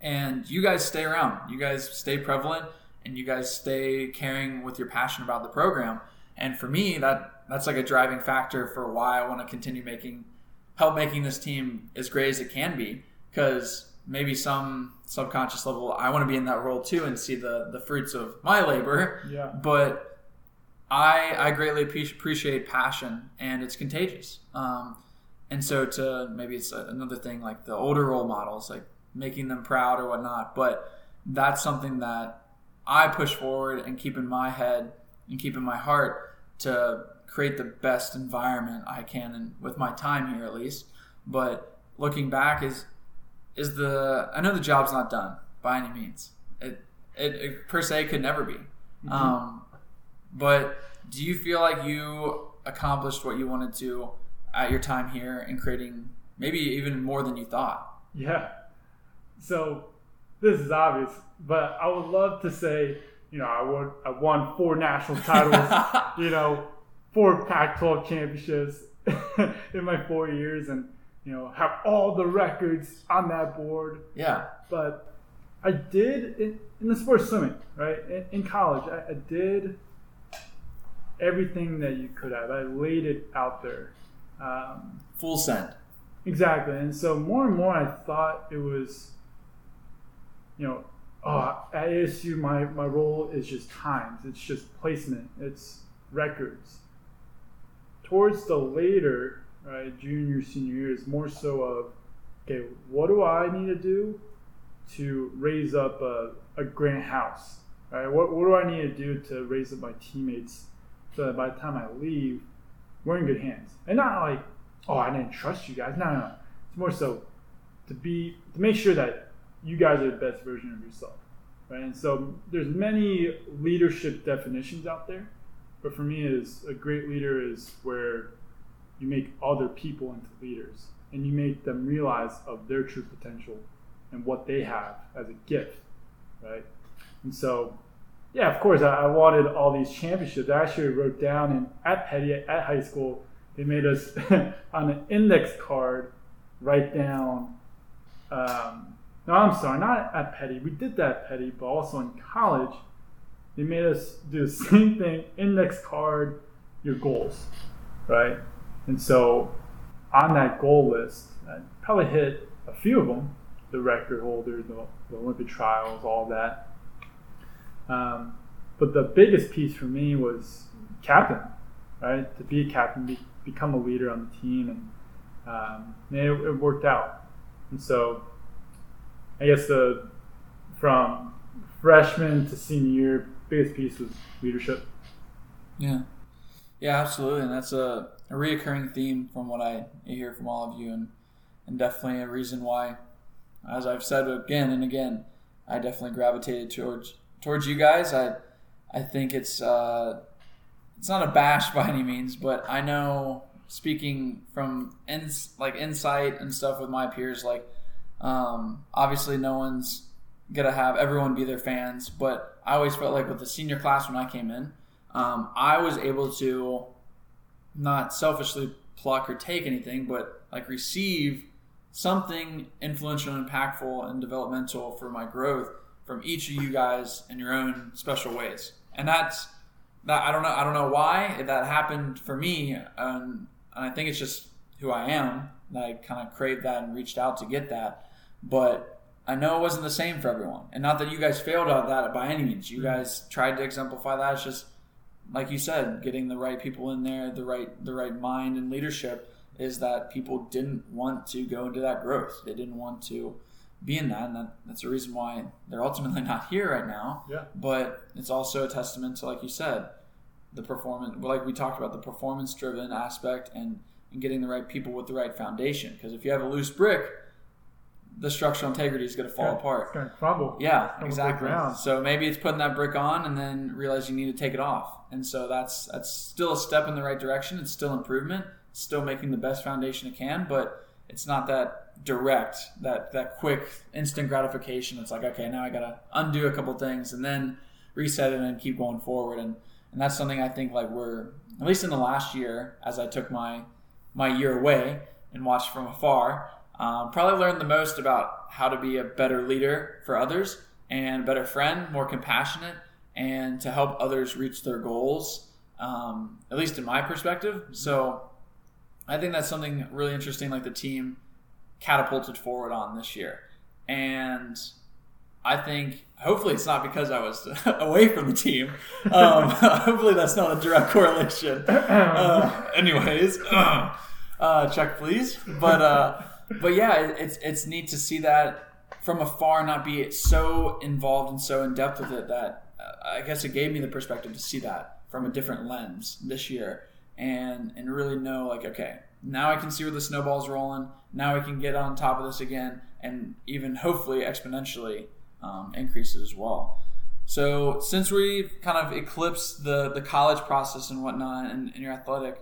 And you guys stay around. You guys stay prevalent and you guys stay caring with your passion about the program. And for me, that that's like a driving factor for why I want to continue making help making this team as great as it can be. Because maybe some subconscious level, I want to be in that role too and see the the fruits of my labor. Yeah. But I I greatly appreciate passion and it's contagious. Um, and so to maybe it's another thing like the older role models, like making them proud or whatnot. But that's something that I push forward and keep in my head and keep in my heart to create the best environment I can and with my time here at least. But looking back is is the I know the job's not done by any means. It it, it per se could never be. Um, but do you feel like you accomplished what you wanted to at your time here and creating maybe even more than you thought. Yeah. So this is obvious, but I would love to say, you know, I won, I won four national titles, you know, four Pac-12 championships in my four years, and you know, have all the records on that board. Yeah. But I did in, in the sport of swimming, right? In, in college, I, I did everything that you could have. I laid it out there. Um, Full send. Exactly. And so more and more I thought it was, you know, oh, at ASU, my, my role is just times, it's just placement, it's records. Towards the later, right, junior, senior years, more so of, okay, what do I need to do to raise up a, a Grant House? Right? What, what do I need to do to raise up my teammates so that by the time I leave, we're in good hands? And not like, oh, I didn't trust you guys. No, no, no. It's more so to be to make sure that you guys are the best version of yourself, right? And so there's many leadership definitions out there, but for me, is a great leader is where you make other people into leaders and you make them realize of their true potential and what they have as a gift, right? And so, yeah, of course, I, I wanted all these championships. I actually wrote down in at Peddie at high school they made us on an index card write down. Um, no, I'm sorry, not at Peddie. We did that at Peddie, but also in college, they made us do the same thing. Index card, your goals, right? And so on that goal list, I probably hit a few of them. The record holder, the, the Olympic trials, all that. Um, but the biggest piece for me was captain, right? To be a captain, be, become a leader on the team, and um, it, it, worked out. And so, I guess the from freshman to senior year, biggest piece was leadership. Yeah, yeah, absolutely, and that's a, a reoccurring theme from what I hear from all of you, and and definitely a reason why, as I've said again and again, I definitely gravitated towards towards you guys. I I think it's. Uh, it's not a bash by any means, but I know speaking from ins, like insight and stuff with my peers, like um, obviously no one's gonna have everyone be their fans, but I always felt like with the senior class when I came in, um, I was able to not selfishly pluck or take anything, but like receive something influential impactful and developmental for my growth from each of you guys in your own special ways, and that's that I don't know. I don't know why that happened for me, and I think it's just who I am. That I kind of craved that and reached out to get that, but I know it wasn't the same for everyone. And not that you guys failed at that by any means. You guys tried to exemplify that. It's just like you said, getting the right people in there, the right the right mind and leadership is that people didn't want to go into that growth. They didn't want to be in that, and that, that's the reason why they're ultimately not here right now. Yeah. But it's also a testament to, like you said, the performance. Like we talked about, the performance-driven aspect and and getting the right people with the right foundation. Because if you have a loose brick, the structural integrity is going to fall It's apart. going to crumble. Yeah, Crumble exactly. So maybe it's putting that brick on and then realize you need to take it off. And so that's that's still a step in the right direction. It's still improvement. It's still making the best foundation it can, but it's not that direct, that that quick, instant gratification. It's like, okay, now I got to undo a couple things and then reset it and keep going forward. And and that's something I think like we're at least in the last year, as I took my my year away and watched from afar, um, probably learned the most about how to be a better leader for others and a better friend, more compassionate, and to help others reach their goals. Um, at least in my perspective. So I think that's something really interesting. Like the team catapulted forward on this year, and I think hopefully it's not because I was away from the team. Um, hopefully that's not a direct correlation. Uh, anyways, uh, check please. But uh, but yeah, it's it's neat to see that from afar, not be so involved and so in depth with it that uh, I guess it gave me the perspective to see that from a different lens this year and and really know like okay now I can see where the snowball's rolling. Now I can get on top of this again, and even hopefully exponentially um, increases as well. So since we've kind of eclipsed the the college process and whatnot, and, and your athletic,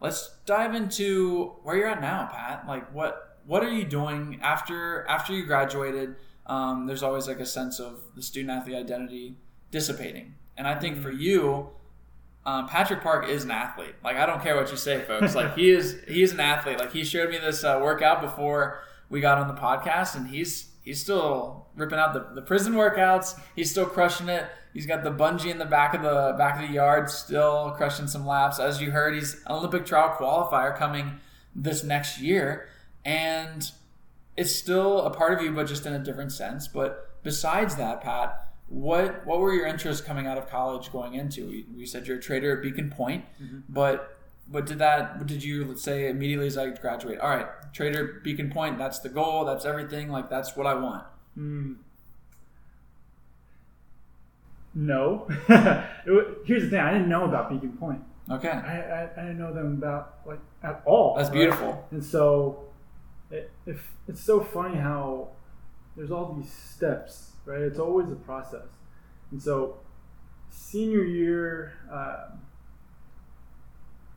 let's dive into where you're at now, Pat. Like, what what are you doing after after you graduated? Um, there's always like a sense of the student athlete identity dissipating, and I think for you, um, Patrick Park is an athlete. Like, I don't care what you say, folks. Like, he is he is an athlete. Like, he showed me this uh, workout before we got on the podcast, and he's he's still ripping out the, the prison workouts. He's still crushing it. He's got the bungee in the back of the back of the yard, still crushing some laps. As you heard, he's an Olympic trial qualifier coming this next year, and it's still a part of you, but just in a different sense. But besides that, Pat, what what were your interests coming out of college going into? We, we said you're a trader at Beacon Point, but but did that? What did you let's say immediately as I graduate? All right, trader Beacon Point. That's the goal. That's everything. Like that's what I want. Mm. No. It Here's the thing. I didn't know about Beacon Point. Okay, I, I, I didn't know them about like at all. that's right? beautiful. And so, it, if it's so funny how there's all these steps, right? It's always a process. And so, senior year, um,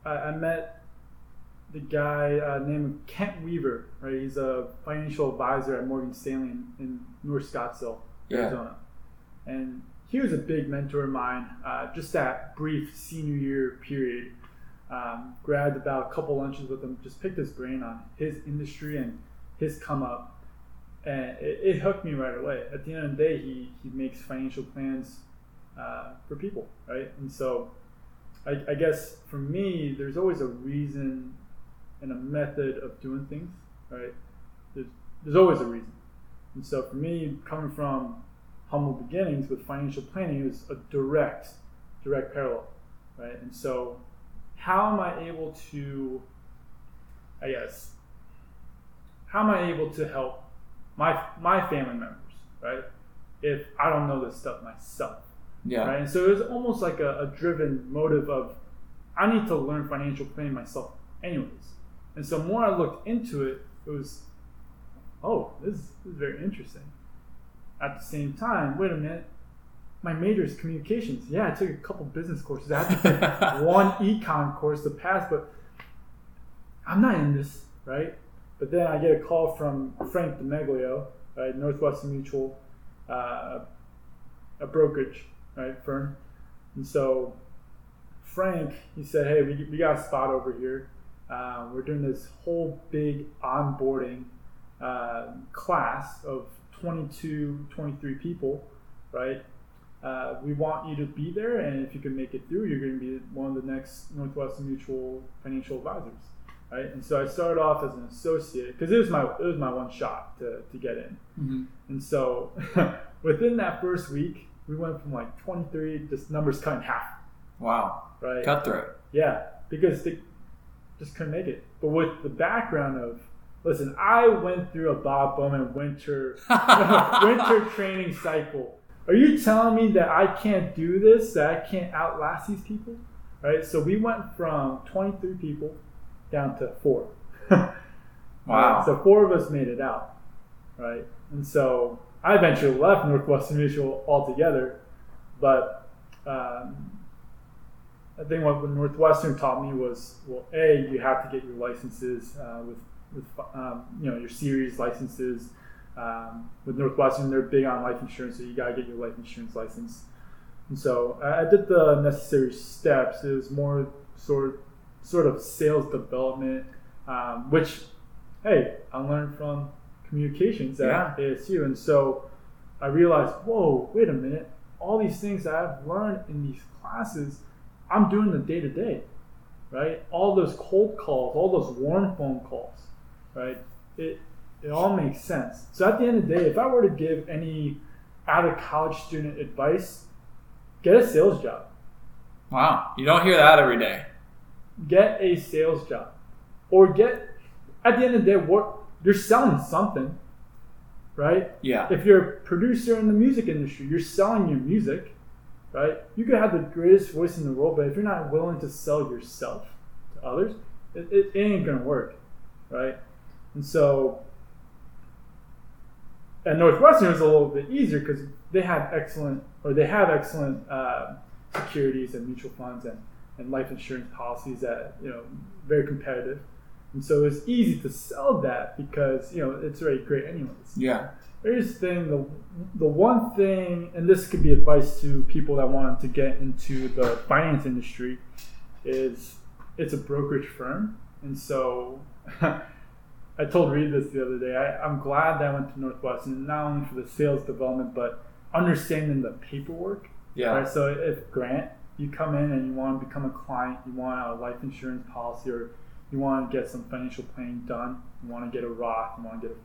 I, I met the guy uh, named Kent Weaver, right? He's a financial advisor at Morgan Stanley in, in North Scottsdale, Yeah. Arizona. And he was a big mentor of mine. Uh, just that brief senior year period, um, grabbed about a couple lunches with him, just picked his brain on his industry and his come up, and it, it hooked me right away. At the end of the day, he he makes financial plans uh, for people, right? And so, I, I guess for me, there's always a reason and a method of doing things, right? There's there's always a reason, and so for me, coming from humble beginnings with financial planning, was a direct direct parallel, right? And so, how am I able to, I guess, how am I able to help my my family members, right? If I don't know this stuff myself, Yeah, right? And so it was almost like a, a driven motive of I need to learn financial planning myself, anyways. And so more I looked into it, it was, oh, this is, this is very interesting. At the same time, wait a minute, my major is communications. Yeah, I took a couple business courses. I had to take one econ course to pass, but I'm not in this, right? But then I get a call from Frank DeMeglio, right, Northwestern Mutual, uh, a brokerage, right, firm. And so Frank, he said, hey, we, we got a spot over here. Uh, we're doing this whole big onboarding uh, class of 22, 23 people, right? Uh, we want you to be there, and if you can make it through, you're going to be one of the next Northwestern Mutual financial advisors, right? And so I started off as an associate because it was my it was my one shot to, to get in. Mhm. And so within that first week, we went from like 23, just numbers cut in half, wow, right? cutthroat. Yeah, because they just couldn't make it. But with the background of, listen, I went through a Bob Bowman winter winter training cycle. Are you telling me that I can't do this? That I can't outlast these people? Right. So we went from 23 people down to four. Wow. So four of us made it out. Right. And so I eventually left Northwestern Mutual altogether, but. Um, I think what Northwestern taught me was, well, a you have to get your licenses uh, with with um, you know your series licenses. Um, with Northwestern, they're big on life insurance, so you gotta get your life insurance license. And so I did the necessary steps. It was more sort sort of sales development, um, which hey, I learned from communications at ASU, and so I realized, whoa, wait a minute, all these things that I've learned in these classes. I'm doing the day to day, right? All those cold calls, all those warm phone calls, right? It it all makes sense. So at the end of the day, if I were to give any out of college student advice, get a sales job. Wow, you don't hear that every day. Get a sales job, or get at the end of the day, what you're selling something, right? Yeah, If you're a producer in the music industry, you're selling your music, right? You could have the greatest voice in the world, but if you're not willing to sell yourself to others, it, it, it ain't gonna work, right? And so, at Northwestern, it's a little bit easier because they have excellent, or they have excellent uh, securities and mutual funds and and life insurance policies that you know very competitive, and so it's easy to sell that because you know it's already great anyways. Yeah. Here's the thing: the the one thing, and this could be advice to people that want to get into the finance industry, is it's a brokerage firm, and so. I told Reed this the other day. I, I'm glad that I went to Northwestern, not only for the sales development, but understanding the paperwork. Yeah. Right. So if Grant, you come in and you want to become a client, you want a life insurance policy, or you want to get some financial planning done, you want to get a Roth, you want to get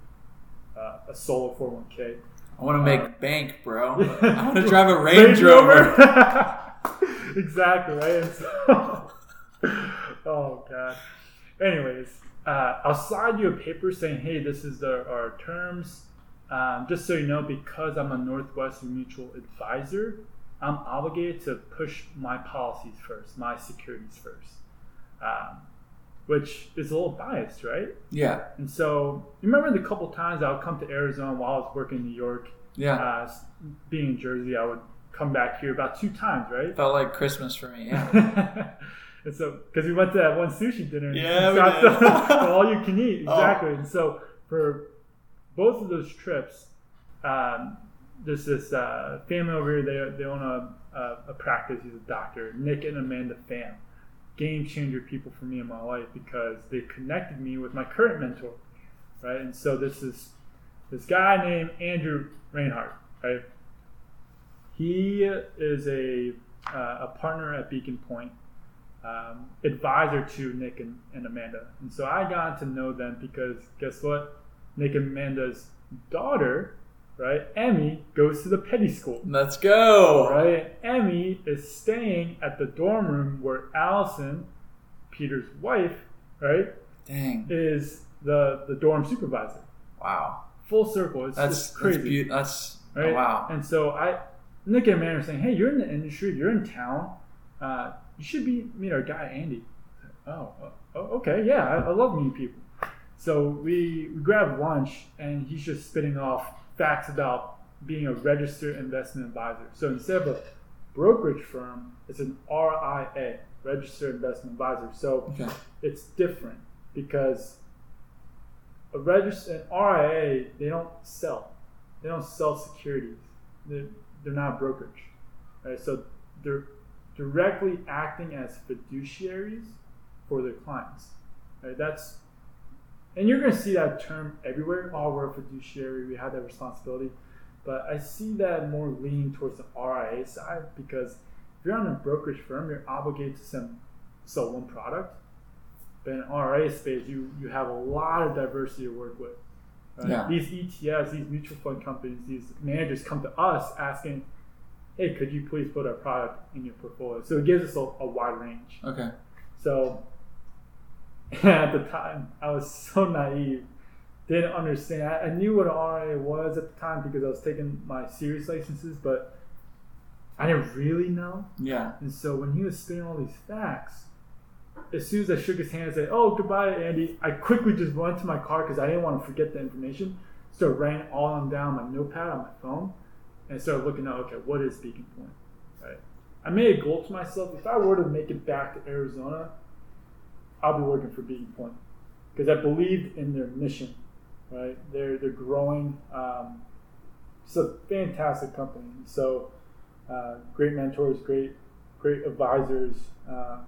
a, uh, a solo 401k. I want to make bank, bro. I want to drive a Range, Rover. exactly right. So- oh god. Anyways, uh, I'll slide you a paper saying, "Hey, this is the, our terms." Um, just so you know, because I'm a Northwestern Mutual advisor, I'm obligated to push my policies first, my securities first, um, which is a little biased, right? Yeah. And so, remember the couple times I would come to Arizona while I was working in New York, Yeah. uh, being in Jersey, I would come back here about two times, right? Felt like Christmas for me. Yeah. and so, because we went to that one sushi dinner, in Yeah, we did. all you can eat, Oh. exactly. And so, for both of those trips, um, there's this uh, family over here. They, they own a, a, a practice. He's a doctor, Nick and Amanda Pham. Game changer people for me in my life because they connected me with my current mentor, right? And so this is this guy named Andrew Reinhardt, right? He is a uh, a partner at Beacon Point, um, advisor to Nick and, and Amanda. And so I got to know them because guess what? Nick and Amanda's daughter, right, Emmy, goes to the Peddie School. Let's go. Right? Emmy is staying at the dorm room where Allison, Peter's wife, right, Dang. is the, the dorm supervisor. Wow. Full circle. It's That's just crazy. That's, that's oh, right? wow. And so I, Nick and Amanda are saying, "Hey, you're in the industry. You're in town. Uh, you should be meet our guy Andy." Oh, oh, okay, yeah, I, I love meeting people. So we we grab lunch, and he's just spitting off facts about being a registered investment advisor. So instead of a brokerage firm, it's an RIA, registered investment advisor. So Okay. it's different because a registered RIA they don't sell, they don't sell securities. They're, they're not brokerage, right? So they're directly acting as fiduciaries for their clients. Right? That's and you're going to see that term everywhere. Oh, we're a fiduciary. We have that responsibility. But I see that more leaning towards the RIA side because if you're on a brokerage firm, you're obligated to sell, sell one product. But in RIA space, you, you have a lot of diversity to work with. right? Yeah. These ETFs, these mutual fund companies, these managers come to us asking, hey, could you please put our product in your portfolio? So it gives us a, a wide range. Okay. So at the time, I was so naive, didn't understand. I, I knew what an RIA was at the time because I was taking my series licenses, but I didn't really know. Yeah. And so when he was spitting all these facts, as soon as I shook his hand and said, "Oh, goodbye, Andy," I quickly just went to my car because I didn't want to forget the information. So I ran all them down my notepad on my phone and started looking at, okay, what is Beacon Point? Right. I made a goal to myself: if I were to make it back to Arizona, I'll be working for Beacon Point because I believed in their mission. Right. They're they're growing. Um, it's a fantastic company. So uh, great mentors, great great advisors, um,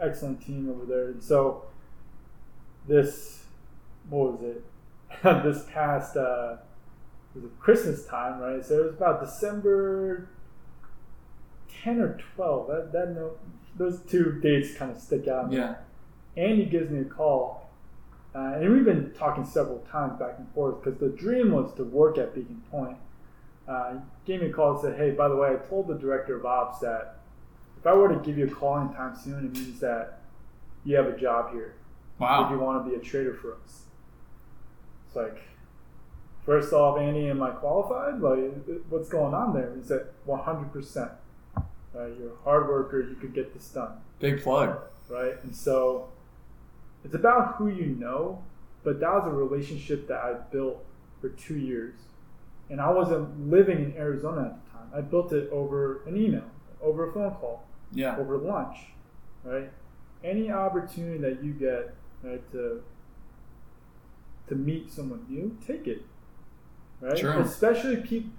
excellent team over there. And so this, what was it? this past uh, it was Christmas time, right? So it was about December ten or twelve. That that no, those two dates kind of stick out. Yeah. Andy gives me a call, uh, and we've been talking several times back and forth because the dream was to work at Beacon Point. Uh, he gave me a call and said, "Hey, by the way, I told the director of ops that if I were to give you a call anytime soon, it means that you have a job here. Would you want to be a trader for us?" It's like, first off, Andy, am I qualified? Like, what's going on there? He said, "100 percent. You're a hard worker. You could get this done." Big plug. right? And so it's about who you know, but that was a relationship that I built for two years. And I wasn't living in Arizona at the time. I built it over an email, over a phone call, Yeah. over lunch. right? Any opportunity that you get right, to to meet someone new, take it, right? Especially people,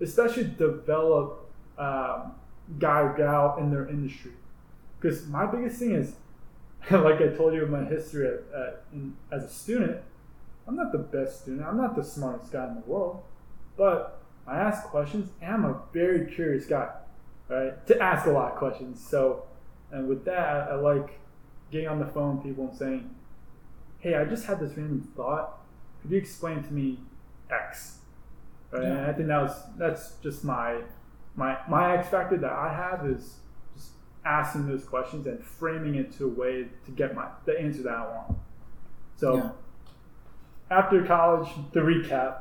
especially develop um, guy or gal in their industry, because my biggest thing is, like I told you in my history at, at, in, as a student, I'm not the best student. I'm not the smartest guy in the world, but I ask questions and I'm a very curious guy, right? To ask a lot of questions. So, and with that, I, like getting on the phone with people and saying, "Hey, I just had this random thought. Could you explain to me X?" Right? And I think that was that's just my my my X factor that I have is asking those questions and framing it to a way to get my the answer that I want. So Yeah. after college, the recap,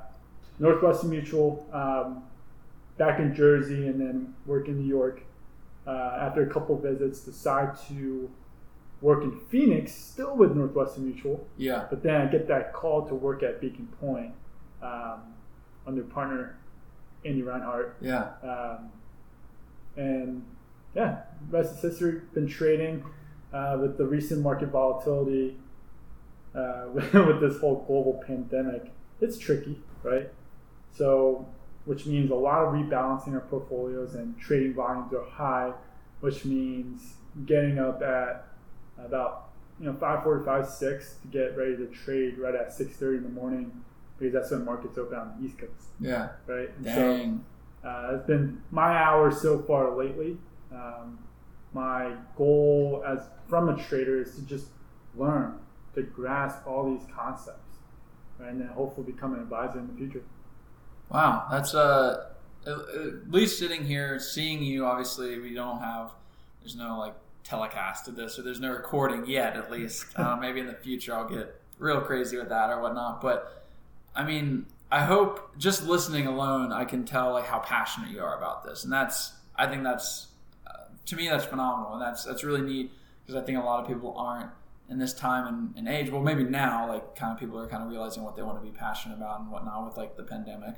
Northwestern Mutual, um, back in Jersey, and then work in New York. Uh, after a couple visits, decide to work in Phoenix, still with Northwestern Mutual. Yeah. But then I get that call to work at Beacon Point um, under partner Andy Reinhardt. Yeah. Um, and yeah, rest is history. Been trading uh, with the recent market volatility, uh, with, with this whole global pandemic. It's tricky, right? So, which means a lot of rebalancing our portfolios and trading volumes are high, which means getting up at about you know 5:45, 6 to get ready to trade right at 6:30 in the morning because that's when markets open on the East Coast, Yeah. right? And so, Dang. uh, it's been my hours so far lately. Um, my goal as from a trader is to just learn, to grasp all these concepts, right? and then hopefully become an advisor in the future. Wow, that's uh, at, least sitting here, seeing you. Obviously, we don't have. There's no like telecast of this, or there's no recording yet. At least, uh, maybe in the future, I'll get real crazy with that or whatnot. But I mean, I hope just listening alone, I can tell like how passionate you are about this, and that's. I think that's to me that's phenomenal, and that's that's really neat because I think a lot of people aren't in this time and, and age. Well, maybe now, like kind of people are kind of realizing what they want to be passionate about and whatnot with like the pandemic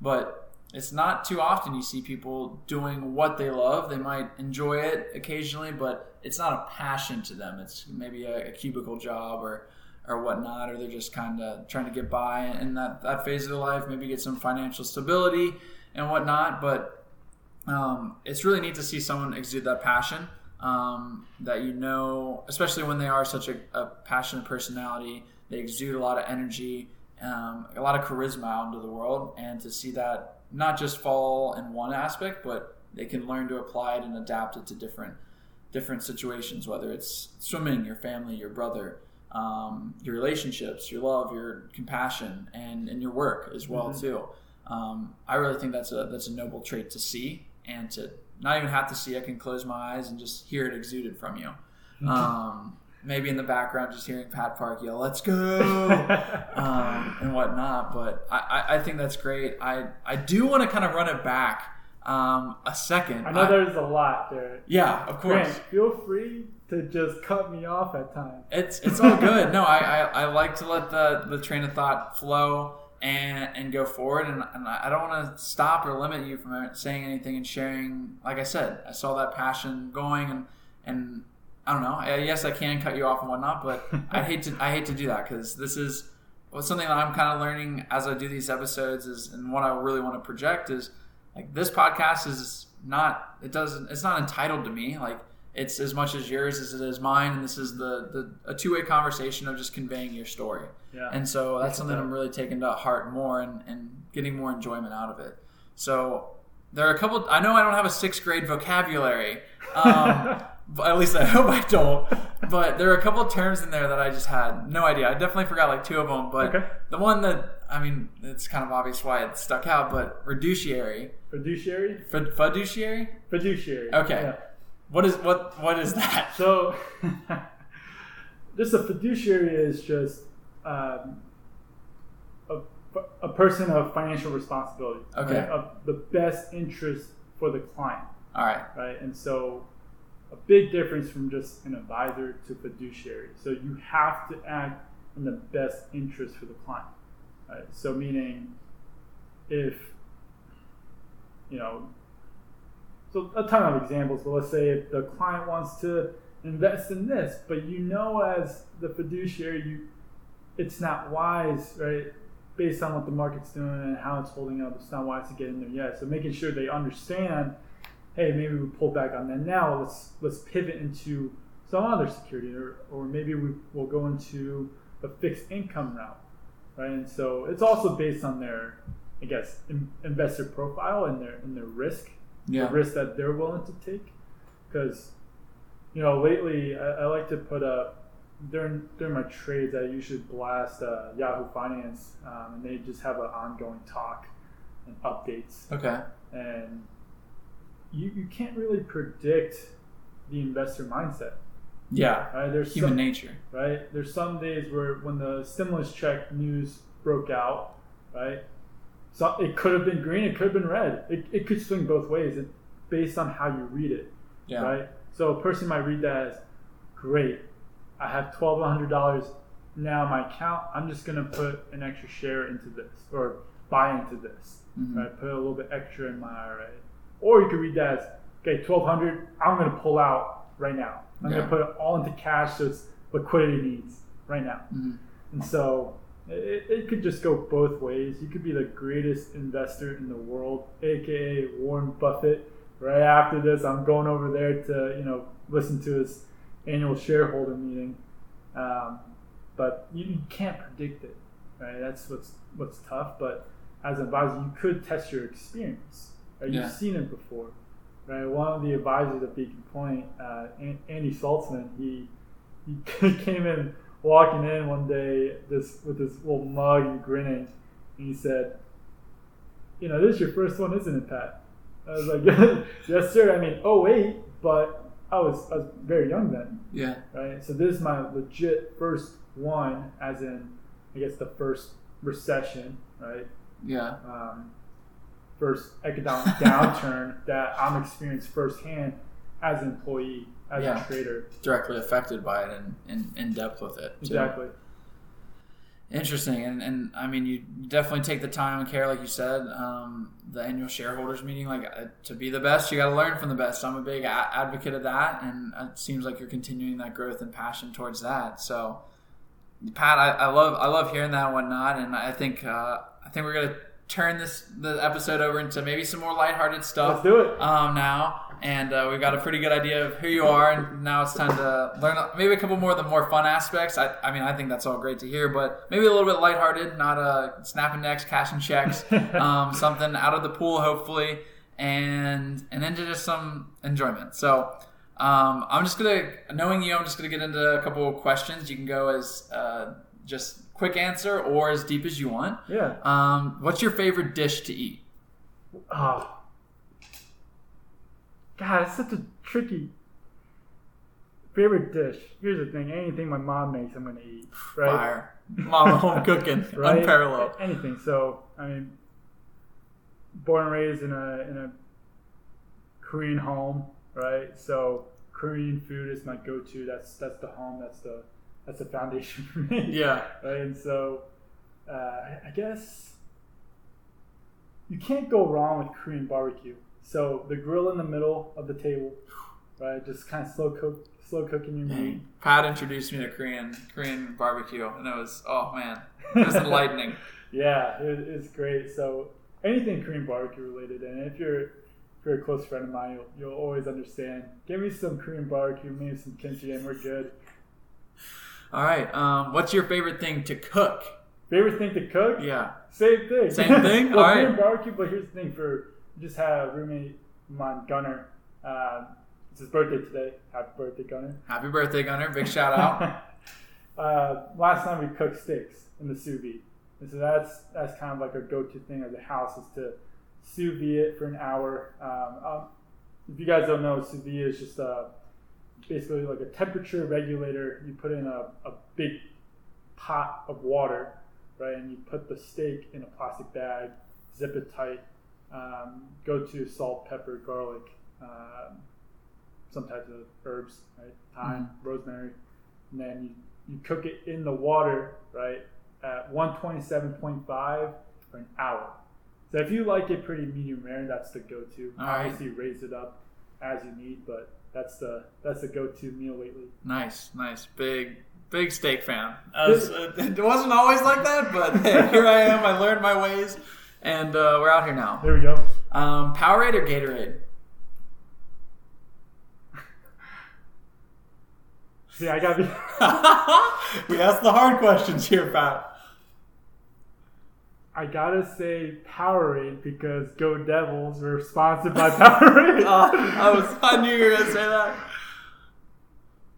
but it's not too often you see people doing what they love. They might enjoy it occasionally, but it's not a passion to them. It's maybe a, a cubicle job or or whatnot, or they're just kind of trying to get by in that, that phase of their life, maybe get some financial stability and whatnot. But um, it's really neat to see someone exude that passion um, that you know, especially when they are such a, a passionate personality. They exude a lot of energy um, a lot of charisma out into the world, and to see that not just fall in one aspect, but they can learn to apply it and adapt it to different different situations, whether it's swimming, your family, your brother, um, your relationships, your love, your compassion, and, and your work as well Mhm. too. Um, I really think that's a that's a noble trait to see and to not even have to see. I can close my eyes and just hear it exuded from you. Um, maybe in the background, just hearing Pat Park yell, "Let's go!" um, and whatnot. But I, I, I think that's great. I, I do want to kind of run it back um, a second. I know there's a lot there. yeah, of course. Grant, feel free to just cut me off at times. It's it's all good. No, I, I, I like to let the, the train of thought flow and and go forward, and, and I don't want to stop or limit you from saying anything and sharing. Like I said, I saw that passion going, and and I don't know. I- Yes, I can cut you off and whatnot, but I hate to I hate to do that because this is well, something that I'm kind of learning as I do these episodes is, and what I really want to project is like this podcast is not it doesn't it's not entitled to me like it's as much as yours as it is mine and this is the, the a two-way conversation of just conveying your story Yeah. and so that's something i'm really taking to heart more and, and getting more enjoyment out of it so there are a couple i know i don't have a sixth grade vocabulary um, but at least i hope i don't but there are a couple of terms in there that i just had no idea i definitely forgot like two of them but Okay. the one that i mean it's kind of obvious why it stuck out but reduciary Fiduciary? Fid- fiduciary Fiduciary. Okay. Yeah. what is what what is that So, just a fiduciary is just um, a, a person of financial responsibility. Okay. right? Of the best interest for the client, all right right? And so, a big difference from just an advisor to fiduciary. So, you have to act in the best interest for the client, right? So, meaning if, you know, so a ton of examples, but let's say if the client wants to invest in this, but you know, as the fiduciary, you it's not wise, right? Based on what the market's doing and how it's holding up, it's not wise to get in there yet. So making sure they understand, hey, maybe we pull back on that now. Let's let's pivot into some other security, or, or maybe we will go into a fixed income route, right? And so it's also based on their, I guess, in, investor profile and their and their risk, Yeah. the risk that they're willing to take. Because, you know, lately I, I like to put up during during my trades. I usually blast uh, Yahoo Finance, um, and they just have an ongoing talk and updates Okay. and you, you can't really predict the investor mindset. Yeah. Right? There's Human some, nature. right? There's some days where when the stimulus check news broke out, right? So it could have been green, it could have been red. It, it could swing both ways based on how you read it, Yeah. right? So a person might read that as, great, I have twelve hundred dollars now in my account. I'm just gonna put an extra share into this or buy into this, Mhm. right? Put a little bit extra in my IRA. Or you could read that as, okay, twelve hundred. I'm gonna pull out right now. I'm Yeah. gonna put it all into cash, so it's liquidity needs right now. Mhm. And so it, it could just go both ways. You could be the greatest investor in the world, aka Warren Buffett. Right after this, I'm going over there to you know listen to his annual shareholder meeting. Um, but you, you can't predict it, right? That's what's what's tough. But as an advisor, you could test your experience. Right? Yeah. You've seen it before, right? One of the advisors at Beacon Point, uh, Andy Saltzman, he he came in walking in one day this with this little mug and grinning, and he said, "You know, this is your first one, isn't it, Pat?" I was like, "Yes, sir." I mean, oh wait, but I was I was very young then, Yeah. right? So this is my legit first one, as in, I guess the first recession, right? Yeah. Um, first economic downturn that I'm experienced firsthand as an employee, as Yeah. a trader. Directly affected by it and in, in depth with it. too. Exactly. Interesting, and, and I mean, you definitely take the time and care, like you said. Um, the annual shareholders meeting, like uh, to be the best, you got to learn from the best. I'm a big a- advocate of that, and it seems like you're continuing that growth and passion towards that. So, Pat, I, I love I love hearing that and whatnot, and I think uh, I think we're gonna turn this the episode over into maybe some more lighthearted stuff Let's do it. um, now, and uh, we've got a pretty good idea of who you are, and now it's time to learn maybe a couple more of the more fun aspects. I, I mean, I think that's all great to hear, but maybe a little bit lighthearted, not uh, snapping necks, cashing checks, um, something out of the pool, hopefully, and and into just some enjoyment. So. Um, I'm just gonna, knowing you, I'm just gonna get into a couple of questions. You can go as uh, just quick answer or as deep as you want. Yeah. Um, what's your favorite dish to eat? Oh. God, it's such a tricky favorite dish. Here's the thing: anything my mom makes, I'm gonna eat. Right? Fire. Mama home cooking. Right? Unparalleled. Anything. So, I mean, born and raised in a in a Korean home, right? So, Korean food is my go-to. That's that's the home. That's the that's the foundation for me. Yeah. right? And so, uh, I I guess you can't go wrong with Korean barbecue. So the grill in the middle of the table, right? Just kind of slow cook, slow cooking your meat. Pat introduced me to Korean Korean barbecue, and it was oh man, it was enlightening. Yeah, it, it's great. So anything Korean barbecue related, and if you're if you're a close friend of mine, you'll, you'll always understand. Give me some Korean barbecue, maybe some kimchi, and we're good. All right, um, what's your favorite thing to cook? Favorite thing to cook? Yeah, Same thing. Same thing? well, All right. Korean barbecue, but here's the thing: for just had a roommate of mine, Gunner. Um, it's his birthday today. Happy birthday, Gunner! happy birthday, Gunner! Big shout out. uh, last time we cooked steaks in the sous vide, and so that's that's kind of like our go-to thing as the house is to sous vide it for an hour. Um, um, if you guys don't know, sous vide is just uh, basically like a temperature regulator. You put in a, a big pot of water, right, and you put the steak in a plastic bag, zip it tight. Um, go to salt, pepper, garlic, um, some types of herbs, right, thyme, rosemary, and then you, you cook it in the water, right, at 127.5 for an hour. So if you like it pretty medium rare, that's the go-to. All right. Obviously, raise it up as you need, but that's the that's the go-to meal lately. Nice, nice, big, big steak fan. Was, uh, it wasn't always like that, but hey, here I am. I learned my ways, and uh, we're out here now. There we go. Um, Powerade or Gatorade? See, I gotta be. we ask the hard questions here, Pat. I gotta say Powerade because Go Devils were sponsored by Powerade. Uh, I was, I knew you were gonna say that.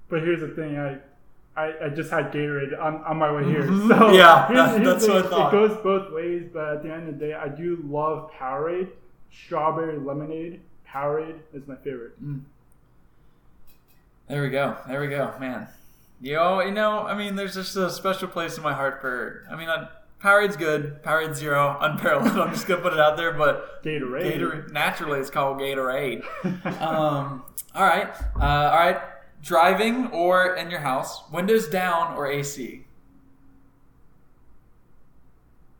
But here's the thing, I, I, I just had Gatorade on, on my way here. Mhm. So Yeah, here's- here's that's the what I thought. It goes both ways, but at the end of the day, I do love Powerade. Strawberry lemonade, Powerade is my favorite. There we go. There we go, man. You know, you know, I mean, there's just a special place in my heart for. I mean, uh, Powerade's good. Powerade Zero, unparalleled. I'm just gonna put it out there, but Gatorade. Gatorade. Naturally, it's called Gatorade. um, all right, uh, all right. Driving or in your house, windows down or AC.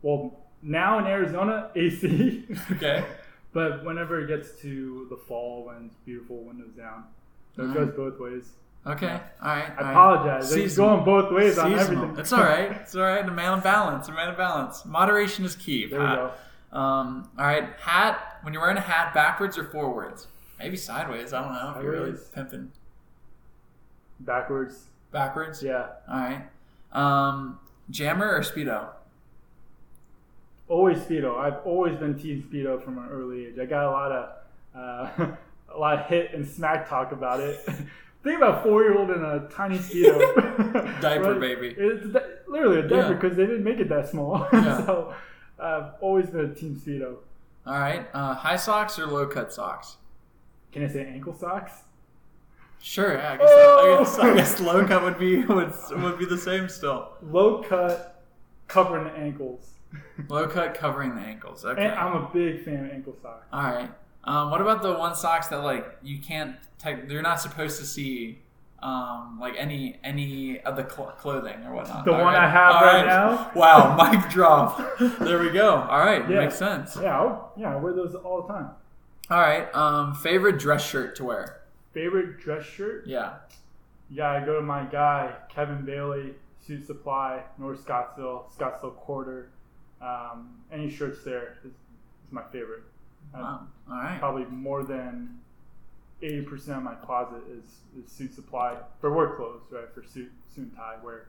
well, now in Arizona, AC. Okay. but whenever it gets to the fall when it's beautiful, windows down. So it Mhm. goes both ways. Okay. All right. I all right. apologize. It's Seasonal. going both ways on everything. It's all right. It's all right. A man of balance. A man of balance. Moderation is key. there we go. Um, all right, hat. When you're wearing a hat, backwards or forwards? Maybe sideways. I don't know. If you're really pimping Backwards. backwards. Yeah. All right. Um, jammer or speedo? Always speedo. I've always been team speedo from an early age. I got a lot of uh, a lot of hit and smack talk about it. Think about a four year old in a tiny speedo. Diaper baby. It's literally a diaper Yeah. because they didn't make it that small. Yeah. so I've always been a team speedo. All right. Uh, high socks or low cut socks? Can I say ankle socks? Sure. Yeah, I guess, Oh! I guess I guess low cut would be would, would be the same still. Low cut, covering the ankles. Low cut covering the ankles. Okay. And I'm a big fan of ankle socks. All right. Um, what about the one socks that like you can't? Tech, you're not supposed to see um, like any any of the cl- clothing or whatnot. The All one I have All right now? Wow, mic drop. There we go. All right, Yeah. makes sense. Yeah, I'll, yeah, I wear those all the time. All right. Um, favorite dress shirt to wear? Favorite dress shirt? Yeah. Yeah, I go to my guy, Kevin Bailey, Suit Supply, North Scottsdale, Scottsdale Quarter. Um, any shirts there is, is my favorite. Uh, Wow. All right. Probably more than 80% of my closet is, is Suit Supply for work clothes, right? For suit, suit and tie wear.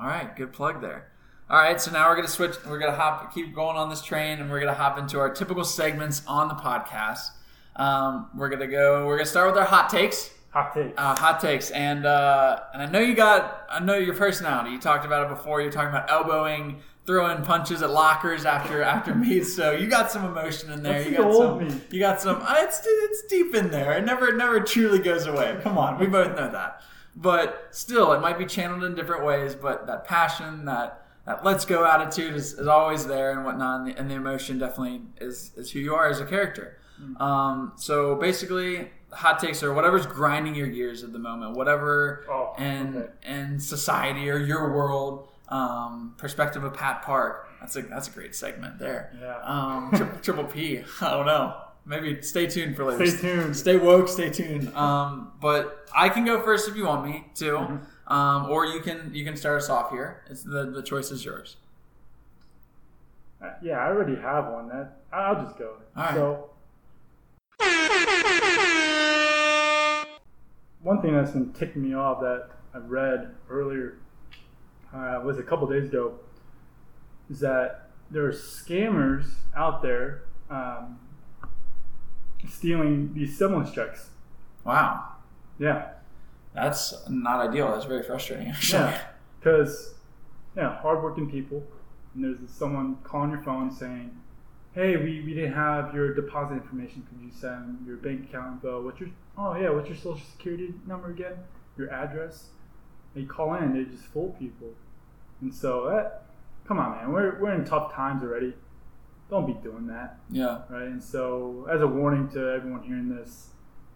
All right, good plug there. All right, so now we're gonna switch. We're gonna hop, keep going on this train, and we're gonna hop into our typical segments on the podcast. Um, we're gonna go. We're gonna start with our hot takes. Hot takes. Uh, hot takes, and uh, and I know you got. I know your personality. You talked about it before. You're talking about elbowing, throwing punches at lockers after after meets. So you got some emotion in there. That's you got some. me. You got some. It's it's deep in there. It never it never truly goes away. Come on, we both know that. But still, it might be channeled in different ways. But that passion, that that let's go attitude is, is always there and whatnot, and the, and the emotion definitely is is who you are as a character. Um, so basically, hot takes are whatever's grinding your gears at the moment, whatever Oh, in okay. in society or your world. Um, perspective of Pat Park. That's a that's a great segment there. Yeah. Um, tri- triple P. I don't know. Maybe stay tuned for later. Stay tuned. Stay woke. Stay tuned. Um, but I can go first if you want me to, Mm-hmm. um, or you can you can start us off here. It's the the choice is yours. Uh, Yeah, I already have one. That I'll just go. All right. So, one thing that's been ticking me off that I read earlier uh, was a couple days ago is that there are scammers out there um, stealing these stimulus checks. Wow, Yeah, that's not ideal. That's very frustrating. Actually. yeah, because yeah, hardworking people, and there's someone calling your phone saying, "Hey, we, we didn't have your deposit information. Could you send your bank account info? What's your oh yeah, what's your social security number again? Your address?" They call in, they just fool people, and so that come on, man, we're we're in tough times already. Don't be doing that, Yeah. right? And so, as a warning to everyone hearing this,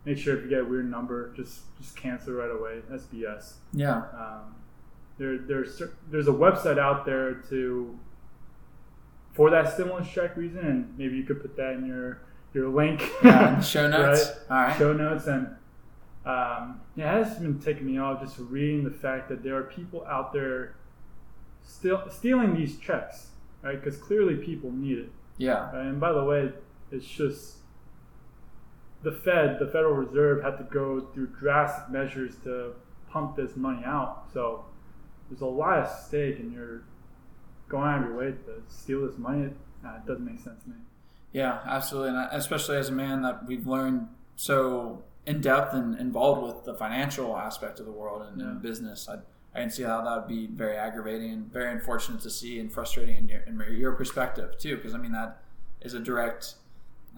make sure if you get a weird number, just just cancel right away. That's BS. Yeah. Um, there, there's there's a website out there to for that stimulus check reason, and maybe you could put that in your your link. Yeah, show notes. right? All right. Show notes and um, yeah, it has been taking me off just reading the fact that there are people out there still stealing these checks, right? Because clearly people need it. Yeah. Right? And by the way, it's just the Fed, the Federal Reserve, had to go through drastic measures to pump this money out. So there's a lot at stake, and you're going out of your way to steal this money. It, uh, it doesn't make sense to me. Yeah, absolutely, and especially as a man that we've learned so in depth and involved with the financial aspect of the world and, Yeah. and business. I, I can see how that would be very aggravating and very unfortunate to see and frustrating in your, in your perspective too, because I mean that is a direct,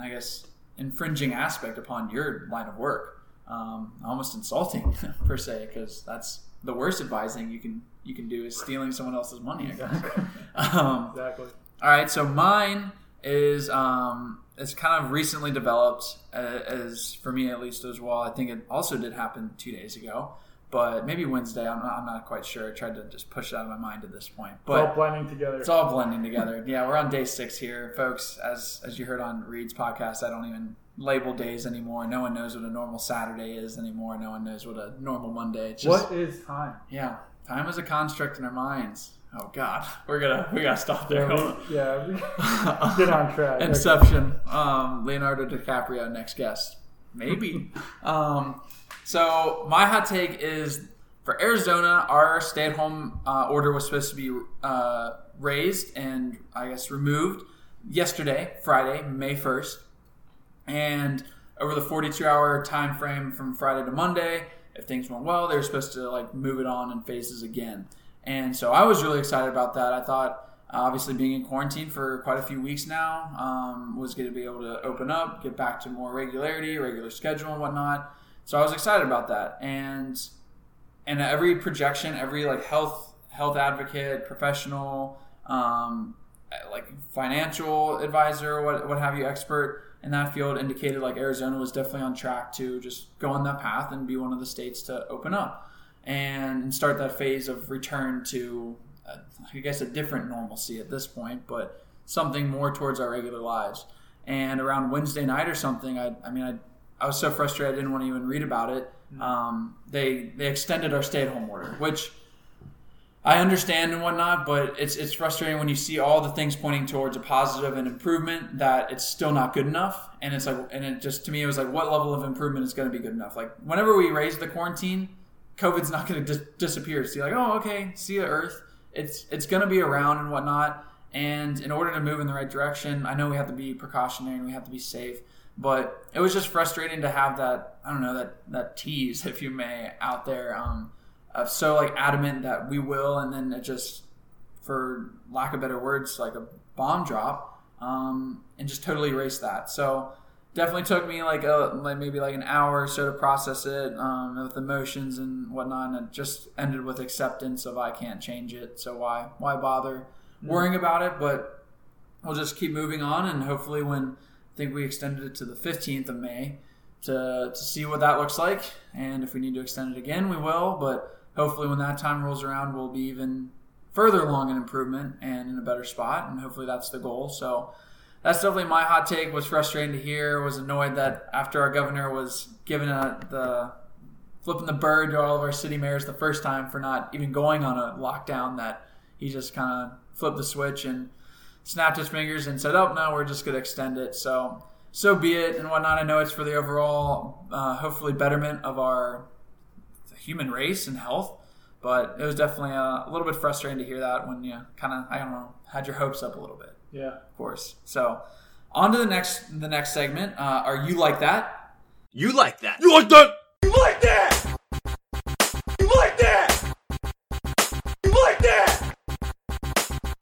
I guess, infringing aspect upon your line of work. Um, almost insulting per se, because that's the worst advising you can you can do is stealing someone else's money. I guess. Exactly. Um, exactly. all right, so mine is um, it's kind of recently developed uh, as for me at least as well. I think it also did happen two days ago, but maybe Wednesday. I'm not, I'm not quite sure. I tried to just push it out of my mind at this point, But It's all blending together. it's all blending together. Yeah, we're on day six here, folks. As as you heard on Reed's podcast, I don't even label days anymore. No one knows what a normal Saturday is anymore. No one knows what a normal Monday. It's just what is time? yeah, time is a construct in our minds. Oh God, we're gonna we gotta stop there. Yeah, we, yeah, we get on track. Inception. Um, Leonardo DiCaprio, next guest. Maybe. um, so my hot take is for Arizona, our stay-at-home uh, order was supposed to be uh, raised and I guess removed yesterday, Friday, May first, and over the 42-hour time frame from Friday to Monday, if things went well, they were supposed to like move it on in phases again. And so I was really excited about that. I thought obviously being in quarantine for quite a few weeks now um, was going to be able to open up get back to more regularity regular schedule and whatnot so i was excited about that and and every projection every like health health advocate professional um, like financial advisor what, what have you expert in that field indicated like arizona was definitely on track to just go on that path and be one of the states to open up and start that phase of return to uh, I guess a different normalcy at this point, but something more towards our regular lives. And around Wednesday night or something, I, I mean, I, I was so frustrated I didn't want to even read about it. Um, they they extended our stay-at-home order, which I understand and whatnot, but it's it's frustrating when you see all the things pointing towards a positive and improvement that it's still not good enough. And it's like, and it just to me, it was like, what level of improvement is going to be good enough? Like whenever we raise the quarantine, COVID's not going to dis- disappear. So you're like, oh, okay, see the Earth. It's it's going to be around and whatnot. And in order to move in the right direction, I know we have to be precautionary and we have to be safe. But it was just frustrating to have that I don't know that that tease, if you may, out there um, of so like adamant that we will, and then it just, for lack of better words, like a bomb drop, um, and just totally erase that. So definitely took me like a like maybe like an hour or so to process it um, with emotions and whatnot and it just ended with acceptance of i can't change it so why why bother worrying about it but we'll just keep moving on and hopefully when i think we extended it to the 15th of may to, to see what that looks like and if we need to extend it again we will but hopefully when that time rolls around we'll be even further along in improvement and in a better spot and hopefully that's the goal so that's definitely my hot take. Was frustrating to hear. Was annoyed that after our governor was given a, the flipping the bird to all of our city mayors the first time for not even going on a lockdown, that he just kind of flipped the switch and snapped his fingers and said, "Oh no, we're just going to extend it." So so be it and whatnot. I know it's for the overall, uh, hopefully, betterment of our human race and health. But it was definitely a, a little bit frustrating to hear that when you kind of, I don't know, had your hopes up a little bit Yeah. of course. So, on to the next the next segment. Uh, are you like that? You like that? You like that? You like that? You like that? You like that?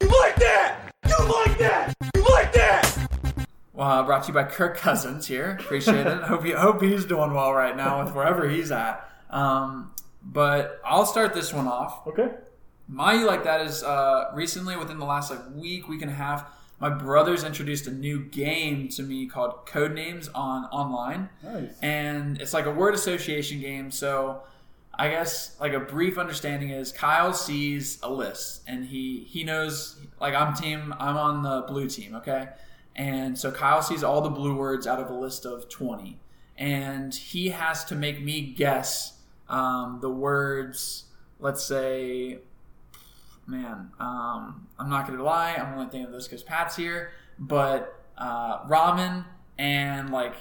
You like that? You like that? You like that? Uh, brought to you by Kirk Cousins here. Appreciate it. hope you hope he's doing well right now with wherever he's at. Um, but I'll start this one off. Okay. My you like that is uh, recently within the last like week, week and a half. My brothers introduced a new game to me called Codenames on online. Nice. and it's like a word association game. So I guess like a brief understanding is Kyle sees a list and he he knows like I'm team I'm on the blue team, okay? And so Kyle sees all the blue words out of a list of 20. And he has to make me guess um, the words, let's say, man, um, I'm not going to lie. I'm only thinking of this because Pat's here. But uh, ramen and like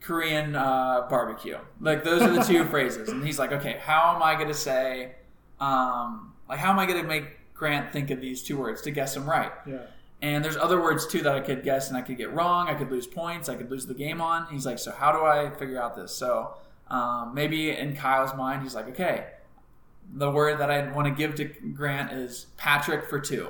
Korean uh, barbecue. Like those are the two phrases. And he's like, okay, how am I going to say, um, like, how am I going to make Grant think of these two words to guess them right? Yeah. And there's other words too that I could guess and I could get wrong. I could lose points. I could lose the game on. He's like, so how do I figure out this? So um, maybe in Kyle's mind, he's like, okay, the word that I want to give to Grant is Patrick for two.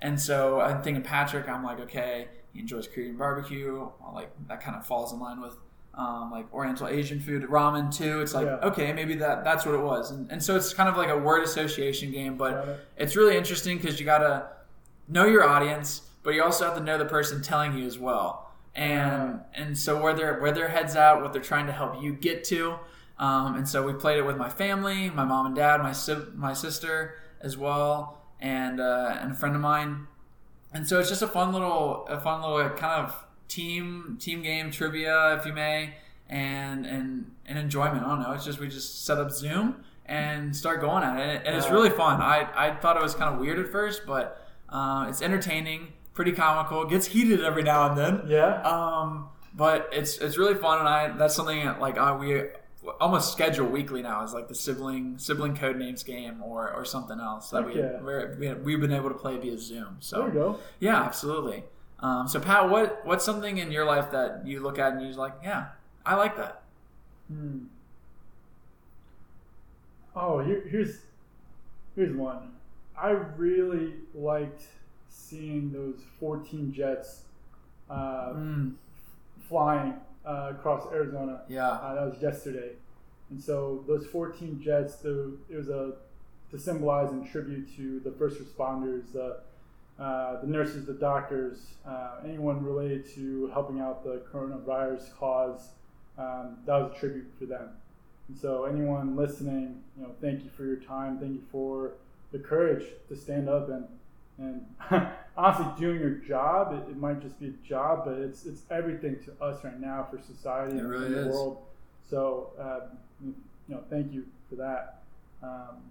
And so I'm thinking Patrick. I'm like, okay, he enjoys Korean barbecue. Well, like that kind of falls in line with um, like Oriental Asian food, ramen too. It's like Yeah. okay, maybe that that's what it was. And, and so it's kind of like a word association game, but it. it's really interesting because you gotta know your audience, but you also have to know the person telling you as well. And and so where their where their heads at, what they're trying to help you get to. Um, and so we played it with my family, my mom and dad, my si- my sister as well, and uh, and a friend of mine. And so it's just a fun little a fun little kind of team team game trivia, if you may, and and and enjoyment. I don't know. It's just we just set up Zoom and start going at it, and it's really fun. I I thought it was kind of weird at first, but uh, it's entertaining, pretty comical. Gets heated every now and then. Yeah. Um, but it's it's really fun, and I that's something that, like uh, we almost schedule weekly now is like the sibling sibling code names game or or something else that we Okay. we we've been able to play via Zoom. So there you go. yeah, absolutely. Um, so Pat, what what's something in your life that you look at and you're like, yeah, I like that. Hmm. Oh, here, here's here's one. I really liked seeing those 14 jets uh, Mm, flying uh, across Arizona. yeah, Uh, that was yesterday, and so those 14 jets. The, it was a to symbolize and tribute to the first responders, the uh, the nurses, the doctors, uh, anyone related to helping out the coronavirus cause. Um, that was a tribute for them. And so, anyone listening, you know, thank you for your time. Thank you for the courage to stand up and and honestly doing your job. It, it might just be a job, but it's it's everything to us right now for society It and really the is. world. So, um, you know, thank you for that. Um,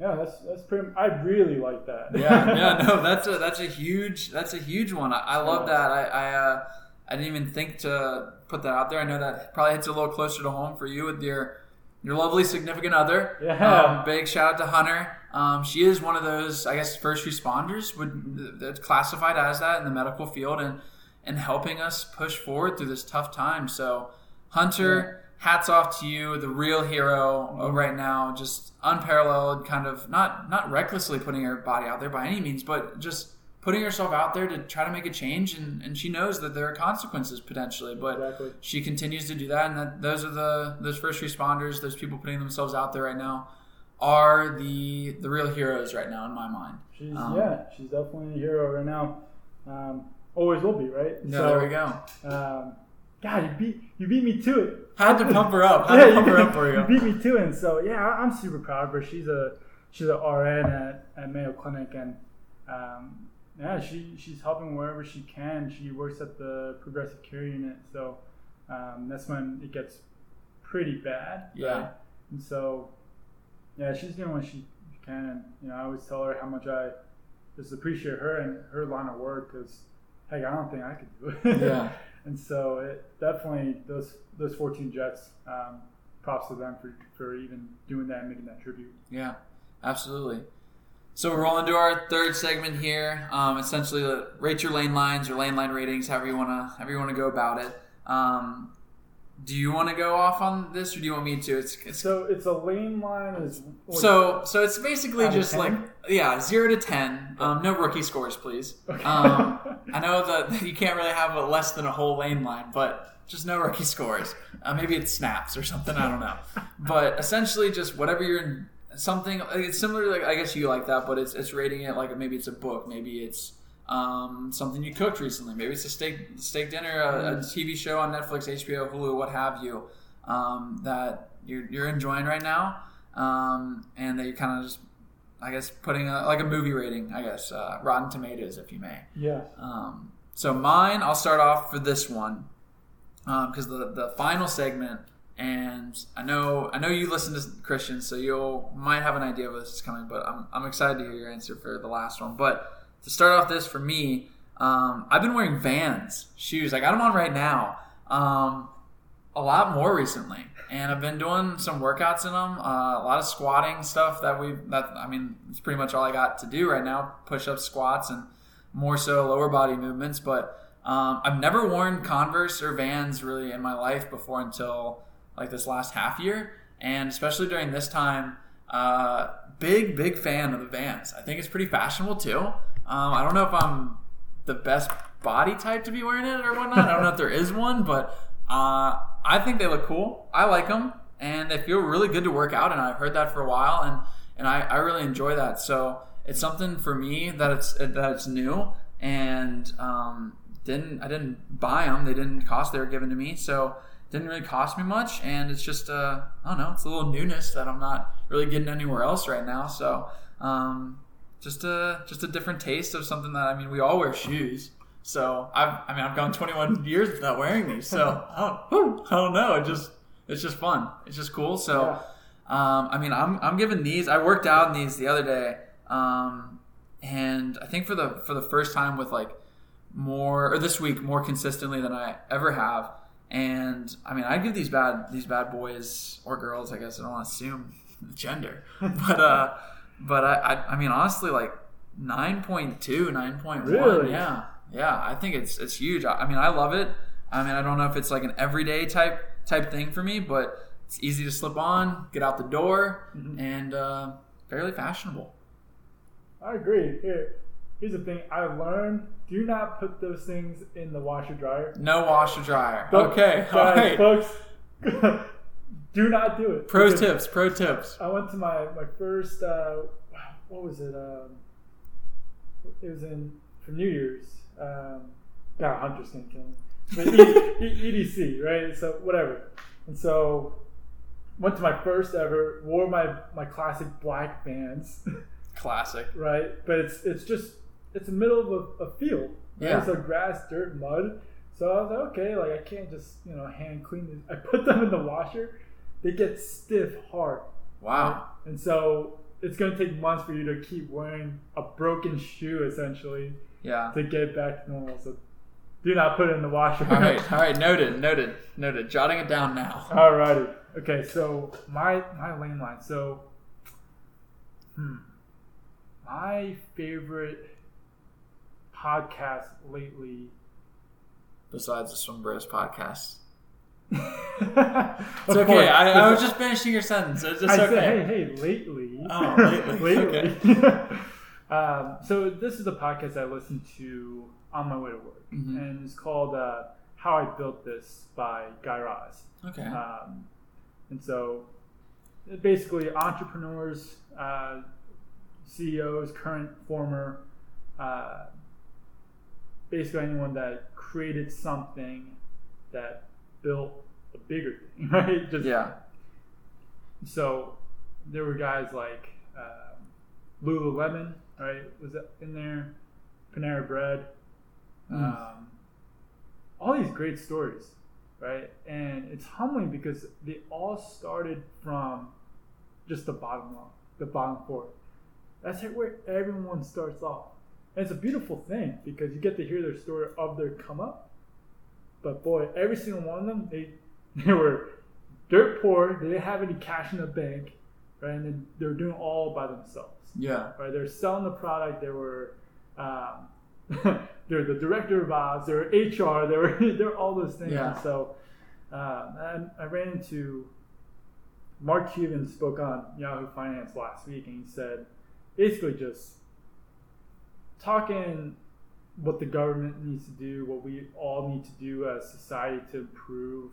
yeah, that's that's pretty. I really like that. yeah, yeah. No, that's a that's a huge that's a huge one. I, I love that. I I, uh, I didn't even think to put that out there. I know that probably hits a little closer to home for you with your your lovely significant other. Yeah. Um, big shout out to Hunter. Um, she is one of those, I guess, first responders would that's classified as that in the medical field and and helping us push forward through this tough time. So, Hunter, hats off to you, the real hero uh, right now, just unparalleled, kind of not not recklessly putting her body out there by any means, but just putting herself out there to try to make a change. And, and she knows that there are consequences potentially, but Exactly. she continues to do that. And that those are the those first responders, those people putting themselves out there right now, are the the real heroes right now in my mind. She's Um, yeah, she's definitely a hero right now. Um, always will be, right? No, So, there we go. Um, God, you beat you beat me to it. Had to pump her up. Had to pump her up for you. beat me to it. And so yeah, I- I'm super proud of her. She's a she's a RN at, at Mayo Clinic, and um, yeah, she she's helping wherever she can. She works at the progressive care unit, so um, that's when it gets pretty bad. Yeah. right? And so yeah, she's doing what she can, and you know, I always tell her how much I just appreciate her and her line of work because heck, I don't think I could do it. Yeah. And so it definitely those those 14 Jets. Um, props to them for, for even doing that and making that tribute. Yeah, absolutely. So we're rolling to our third segment here. Um, essentially, uh, rate your lane lines or lane line ratings, however you wanna however you wanna go about it. Um, do you want to go off on this, or do you want me to? It's, it's So it's a lane line is what- So, so it's basically just 10? like yeah, zero to ten. Um, no rookie scores, please. Okay. Um, I know that you can't really have a less than a whole lane line, but just no rookie scores. Uh, maybe it's snaps or something. I don't know. But essentially, just whatever you're something. It's similar. To, like I guess you like that, but it's it's rating it like maybe it's a book, maybe it's um, something you cooked recently. Maybe it's a steak steak dinner, a, a TV show on Netflix, HBO, Hulu, what have you, um, that you're, you're enjoying right now, um, and that you're kind of just, I guess, putting a, like a movie rating, I guess, uh, Rotten Tomatoes, if you may. yeah. Um, So mine, I'll start off for this one because the the final segment, and I know I know you listen to Christian, so you'll might have an idea of this is coming. But I'm I'm excited to hear your answer for the last one. But to start off this for me, um, I've been wearing Vans shoes. I got them on right now. Um, a lot more recently, and I've been doing some workouts in them. Uh, a lot of squatting stuff that we that I mean, it's pretty much all I got to do right now: push-ups, squats, and more so lower body movements. But um, I've never worn Converse or Vans really in my life before until like this last half year, and especially during this time. Uh, big big fan of the Vans. I think it's pretty fashionable too. Um, I don't know if I'm the best body type to be wearing it or whatnot. I don't know if there is one, but uh, I think they look cool. I like them, and they feel really good to work out. And I've heard that for a while, and and I, I really enjoy that. So it's something for me that it's that it's new, and um, didn't I didn't buy them. They didn't cost. They were given to me, so didn't really cost me much. And it's just uh, I don't know. It's a little newness that I'm not really getting anywhere else right now. So. Um, just a just a different taste of something that I mean we all wear shoes. So I've I mean I've gone 21 years without wearing these. So I don't, I don't know. It just it's just fun. It's just cool. So um, I mean I'm I'm giving these. I worked out in these the other day, um, and I think for the for the first time with like more or this week more consistently than I ever have. And I mean I give these bad these bad boys or girls I guess I don't want to assume the gender, but uh but I, I, I mean, honestly, like 9.2, 9.1. Really? Yeah. Yeah. I think it's, it's huge. I, I mean, I love it. I mean, I don't know if it's like an everyday type, type thing for me, but it's easy to slip on, get out the door, Mhm. and uh, fairly fashionable. I agree. Here, here's the thing. I learned: do not put those things in the washer dryer. No washer dryer. Don't- Okay. All right. folks. do not do it. Pro tips. Pro tips. I went to my my first. Uh, what was it? Um, it was in for New Year's. Um, God, Hunter's gonna kill me. But E- E- EDC, right? So whatever. And so went to my first ever. Wore my my classic black Vans. Classic. right? But it's it's just it's the middle of a, a field. Right? Yeah. So grass, dirt, mud. So I was like, okay, like I can't just you know hand clean these. I put them in the washer. They get stiff hard. Wow. And so it's going to take months for you to keep wearing a broken shoe essentially Yeah. to get back to normal. So do not put it in the washer. All right. All right. Noted. Noted. Noted. Jotting it down now. All righty. Okay, so my my lane line. So, hmm, my favorite podcast lately. Besides the Swim Bros podcast. it's okay. I, I was just finishing your sentence. It's just I okay. said, hey, hey, lately. Oh, lately. lately. um, so this is a podcast I listen to on my way to work, Mhm. and it's called uh, "How I Built This" by Guy Raz. Okay. Um, and so, basically, entrepreneurs, uh, CEOs, current, former, uh, basically anyone that created something that built a bigger thing, right? Just yeah. so there were guys like um, Lululemon, right? Was that in there? Panera Bread. Mm. Um, all these great stories, right? And it's humbling because they all started from just the bottom line, the bottom four. That's where everyone starts off. And it's a beautiful thing because you get to hear their story of their come up. But boy, every single one of them, they they were dirt poor. They didn't have any cash in the bank, right? And then they were doing all by themselves, Yeah. right? They're selling the product. They were, um, they're the director of ops. They're HR. They were they're all those things. Yeah. And so, um, and I ran into Mark Cuban spoke on Yahoo Finance last week, and he said basically just talking what the government needs to do, what we all need to do as society to improve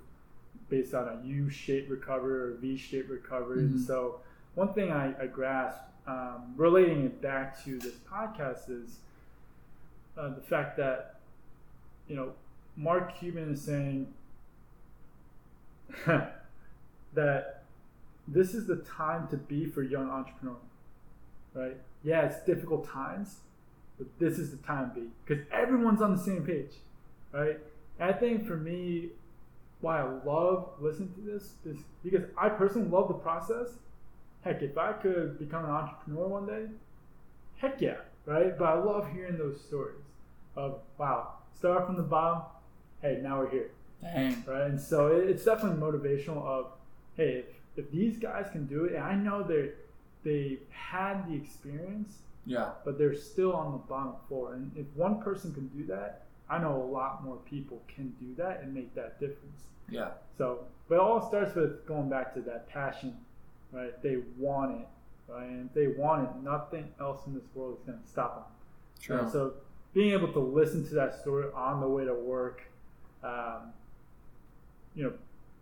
based on a U-shaped recovery or V-shaped recovery. And Mhm. so, one thing I, I grasped, um, relating it back to this podcast, is uh, the fact that you know Mark Cuban is saying that this is the time to be for young entrepreneurs, right? Yeah, it's difficult times, but this is the time to be because everyone's on the same page, right? And I think for me, why I love listening to this is because I personally love the process. Heck, if I could become an entrepreneur one day, heck yeah, right? But I love hearing those stories of wow, start from the bottom, hey, now we're here, Dang. right? And so it, it's definitely motivational. Of hey, if, if these guys can do it, and I know they they had the experience, Yeah. but they're still on the bottom floor. And if one person can do that, I know a lot more people can do that and make that difference. Yeah. So, but it all starts with going back to that passion, right? They want it, right? And if they want it, nothing else in this world is going to stop them. True. Right? So, being able to listen to that story on the way to work, um, you know,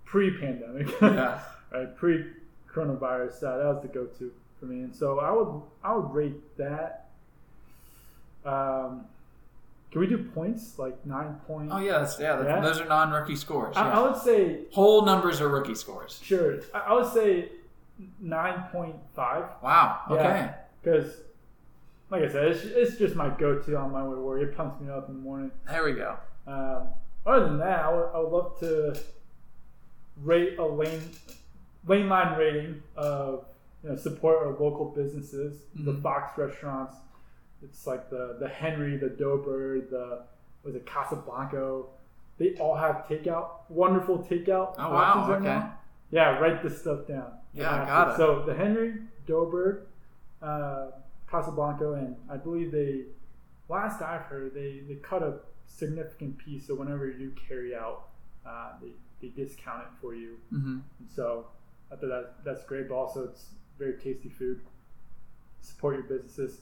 pre-pandemic, Yeah. right? Pre-coronavirus, uh, that was the go-to for me. And so, I would I would rate that. Um, can we do points like nine points? Oh yeah, that's, yeah, that's- Yeah? Those are non-rookie scores. I, yeah. I would say Whole numbers are rookie scores. Sure. I, I would say 9.5. Wow. Okay. Yeah. Because, like I said, it's, it's just my go to on my way to work. It pumps me up in the morning. There we go. Um, other than that, I would, I would love to rate a lane, lane line rating of you know, support our local businesses, the Mhm. Fox restaurants. It's like the, the Henry, the Doughbird, the was it Casablanco. They all have takeout, wonderful takeout Oh, wow, right okay. now. Yeah, write this stuff down. Yeah, I got to. it. So the Henry, Doughbird, uh, Casablanco, and I believe they, last I've heard, they, they cut a significant piece. So whenever you carry out, uh, they, they discount it for you. hmm And so I thought that that's great, but also it's very tasty food. Support your businesses.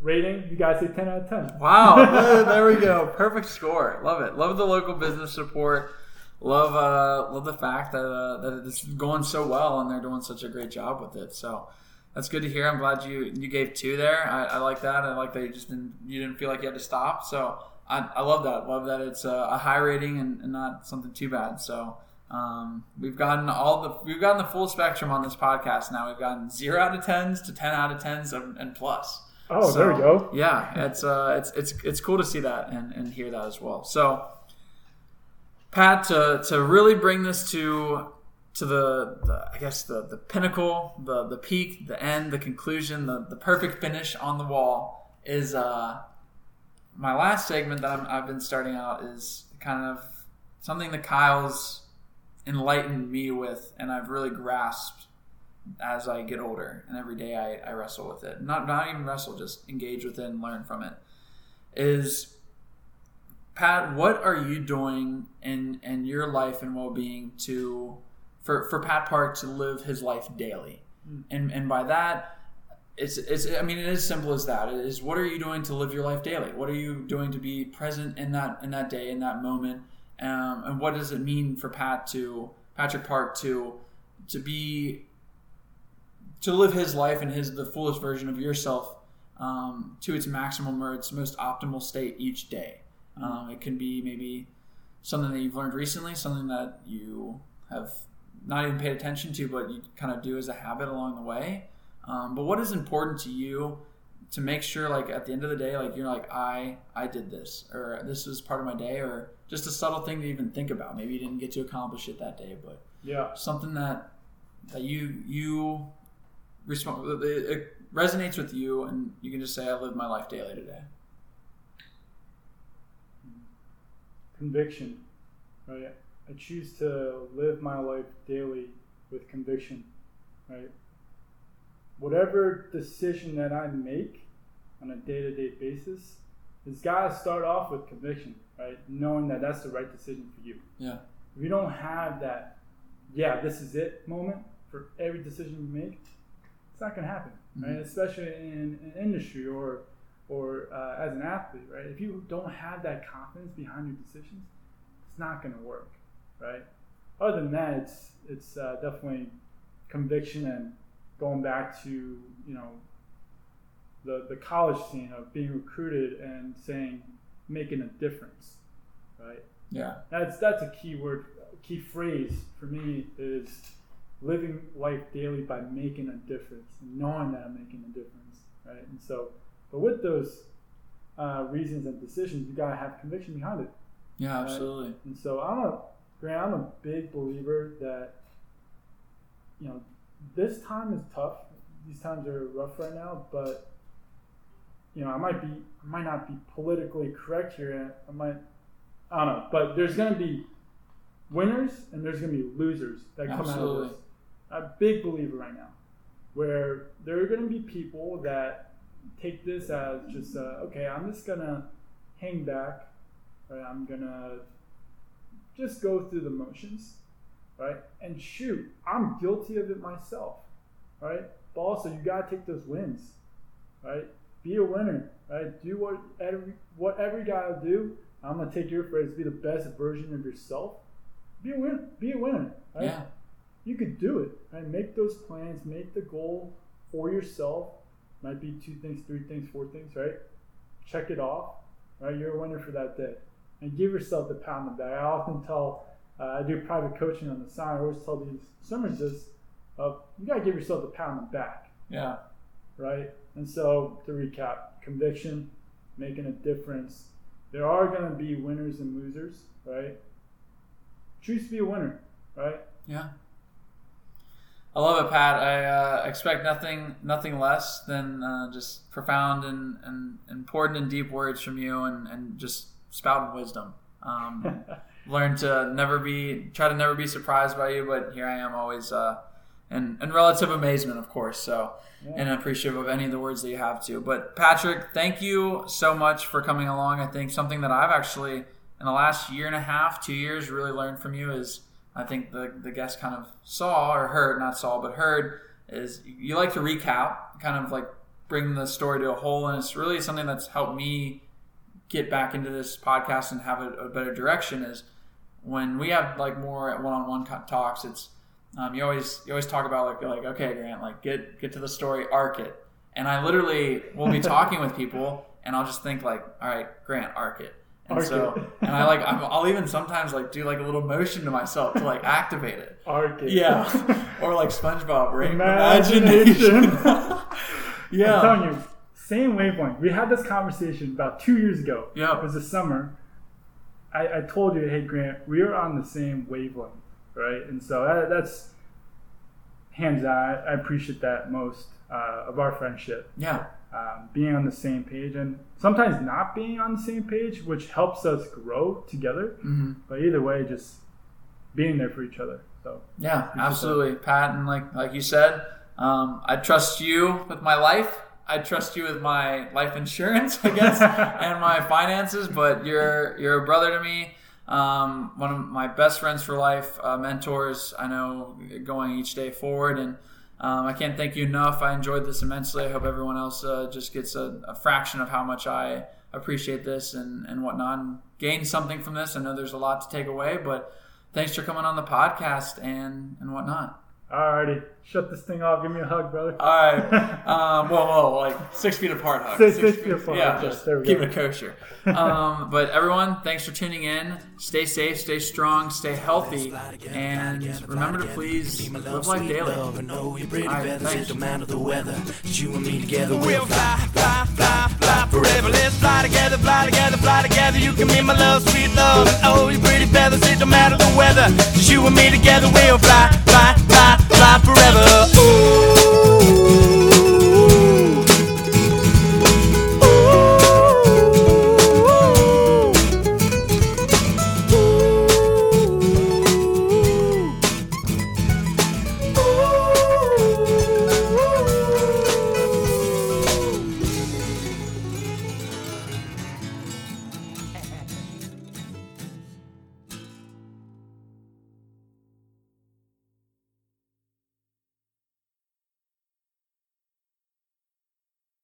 Rating, you guys say 10 out of 10. Wow. there- there we go. Perfect score. Love it. Love the local business support. Love uh, love the fact that uh, that it's going so well and they're doing such a great job with it. So that's good to hear. I'm glad you you gave two there. I, I like that. I like that you just didn't you didn't feel like you had to stop. So I, I love that. Love that it's a, a high rating and, and not something too bad. So um, we've gotten all the we've gotten the full spectrum on this podcast now. We've gotten zero out of tens to ten out of tens and, plus. Oh, there we go. Yeah, it's uh, it's it's it's cool to see that and, and hear that as well. So, Pat, to to really bring this to to the, the I guess the the pinnacle, the the peak, the end, the conclusion, the the perfect finish on the wall is uh, my last segment that I'm, I've been starting out is kind of something that Kyle's enlightened me with, and I've really grasped as I get older, and every day I, I wrestle with it. Not not even wrestle, just engage with it and learn from it. Is Pat, what are you doing in in your life and well being to for for Pat Park to live his life daily? Hmm. And and by that it's, it's I mean it is simple as that. It is what are you doing to live your life daily? What are you doing to be present in that in that day in that moment? Um, and what does it mean for Pat to Patrick Park to to be to live his life and his the fullest version of yourself um, to its maximum or its most optimal state each day. Um, it can be maybe something that you've learned recently, something that you have not even paid attention to, but you kind of do as a habit along the way. Um, but what is important to you to make sure, like at the end of the day, like you're like I I did this, or this was part of my day, or just a subtle thing to even think about. Maybe you didn't get to accomplish it that day, but Yeah. something that that you you respond it, it resonates with you and you can just say i live my life daily today Conviction. Right. I choose to live my life daily with conviction. Right. Whatever decision that I make on a day to day basis has got to start off with conviction. Right. Knowing that that's the right decision for you. yeah If you don't have that, yeah, this is it moment for every decision you make, it's not going to happen, right? Especially in an industry or or uh, as an athlete, right? If you don't have that confidence behind your decisions, it's not going to work, right? Other than that, it's it's uh, definitely conviction and going back to you know the the college scene of being recruited and saying making a difference, right? yeah That's that's a key word, key phrase for me is living life daily by making a difference, knowing that I'm making a difference, right? And so, but with those uh, reasons and decisions, you gotta have conviction behind it. Yeah, Right. absolutely. And so I'm a Grant, I'm a big believer that you know this time is tough. These times are rough right now, but you know I might be I might not be politically correct here. I might I don't know, but there's gonna be winners and there's gonna be losers that come out of this. I'm a big believer right now, where there are gonna be people that take this as just uh, okay. I'm just gonna hang back. Right? I'm gonna just go through the motions, right? And shoot, I'm guilty of it myself, right? But also, you gotta take those wins, right? Be a winner, right? Do what every whatever you gotta do. I'm gonna take your phrase. Be the best version of yourself. Be a winner. Be a winner, right? Yeah. You could do it, right? Make those plans. Make the goal for yourself. Might be two things, three things, four things, right? Check it off, right? You're a winner for that day and give yourself the pat on the back. I often tell, uh, I do private coaching on the side. I always tell these swimmers this: uh, you gotta give yourself the pat on the back, Yeah. right? And so, to recap, conviction, making a difference. There are gonna be winners and losers, right? Choose to be a winner, right? Yeah. I love it, Pat. I uh, expect nothing, nothing less than uh, just profound and, and important and deep words from you, and, and just spouting wisdom. Um, learn to never be, try to never be surprised by you, but here I am, always uh, in, in relative amazement, of course. So, and appreciative of any of the words that you have to. But Patrick, thank you so much for coming along. I think something that I've actually in the last year and a half, two years, really learned from you is I think the the guest kind of saw or heard, not saw, but heard is you like to recap, kind of like bring the story to a whole, and it's really something that's helped me get back into this podcast and have a, a better direction. Is when we have like more one-on-one talks, it's um, you always you always talk about like like okay Grant like get get to the story arc it and I literally will be talking with people and I'll just think like all right Grant arc it and Arc so it. and I like I'm, I'll even sometimes like do like a little motion to myself to like activate it Arc it. yeah or like SpongeBob right Imagination. I'm yeah telling you, same wavelength. We had this conversation about two years ago. Yeah. It was the summer. I, I told you, hey Grant, we are on the same wavelength, right? And so that, that's hands down. I, appreciate that most uh, of our friendship, yeah um, being on the same page, and sometimes not being on the same page, which helps us grow together. hmm But either way, just being there for each other. So Yeah, absolutely, Pat. And like like you said, um, I trust you with my life. I trust you with my life insurance, I guess, and my finances. But you're you're a brother to me. Um, one of my best friends for life, uh, mentors. I know going each day forward, and um, I can't thank you enough. I enjoyed this immensely. I hope everyone else uh, just gets a, a fraction of how much I appreciate this and and whatnot, and gain something from this. I know there's a lot to take away, but thanks for coming on the podcast and and whatnot. Alrighty, shut this thing off. Give me a hug, brother. All right. Um, whoa, whoa, like six feet apart, hug. Six- six feet apart, Yeah, just there we keep go. it kosher. Um, but everyone, thanks for tuning in. Stay safe, stay strong, stay healthy, and remember to please live life daily. Love, I know you're pretty Alright, feathers, thanks. it don't matter the weather. Just you and me together, we'll We'll fly. fly, fly, fly, fly forever. Let's fly together, fly together, fly together. You can be my love, sweet love. And oh, you pretty feathers, it don't matter the weather. Just you and me together, we'll fly, fly, fly forever. Ooh.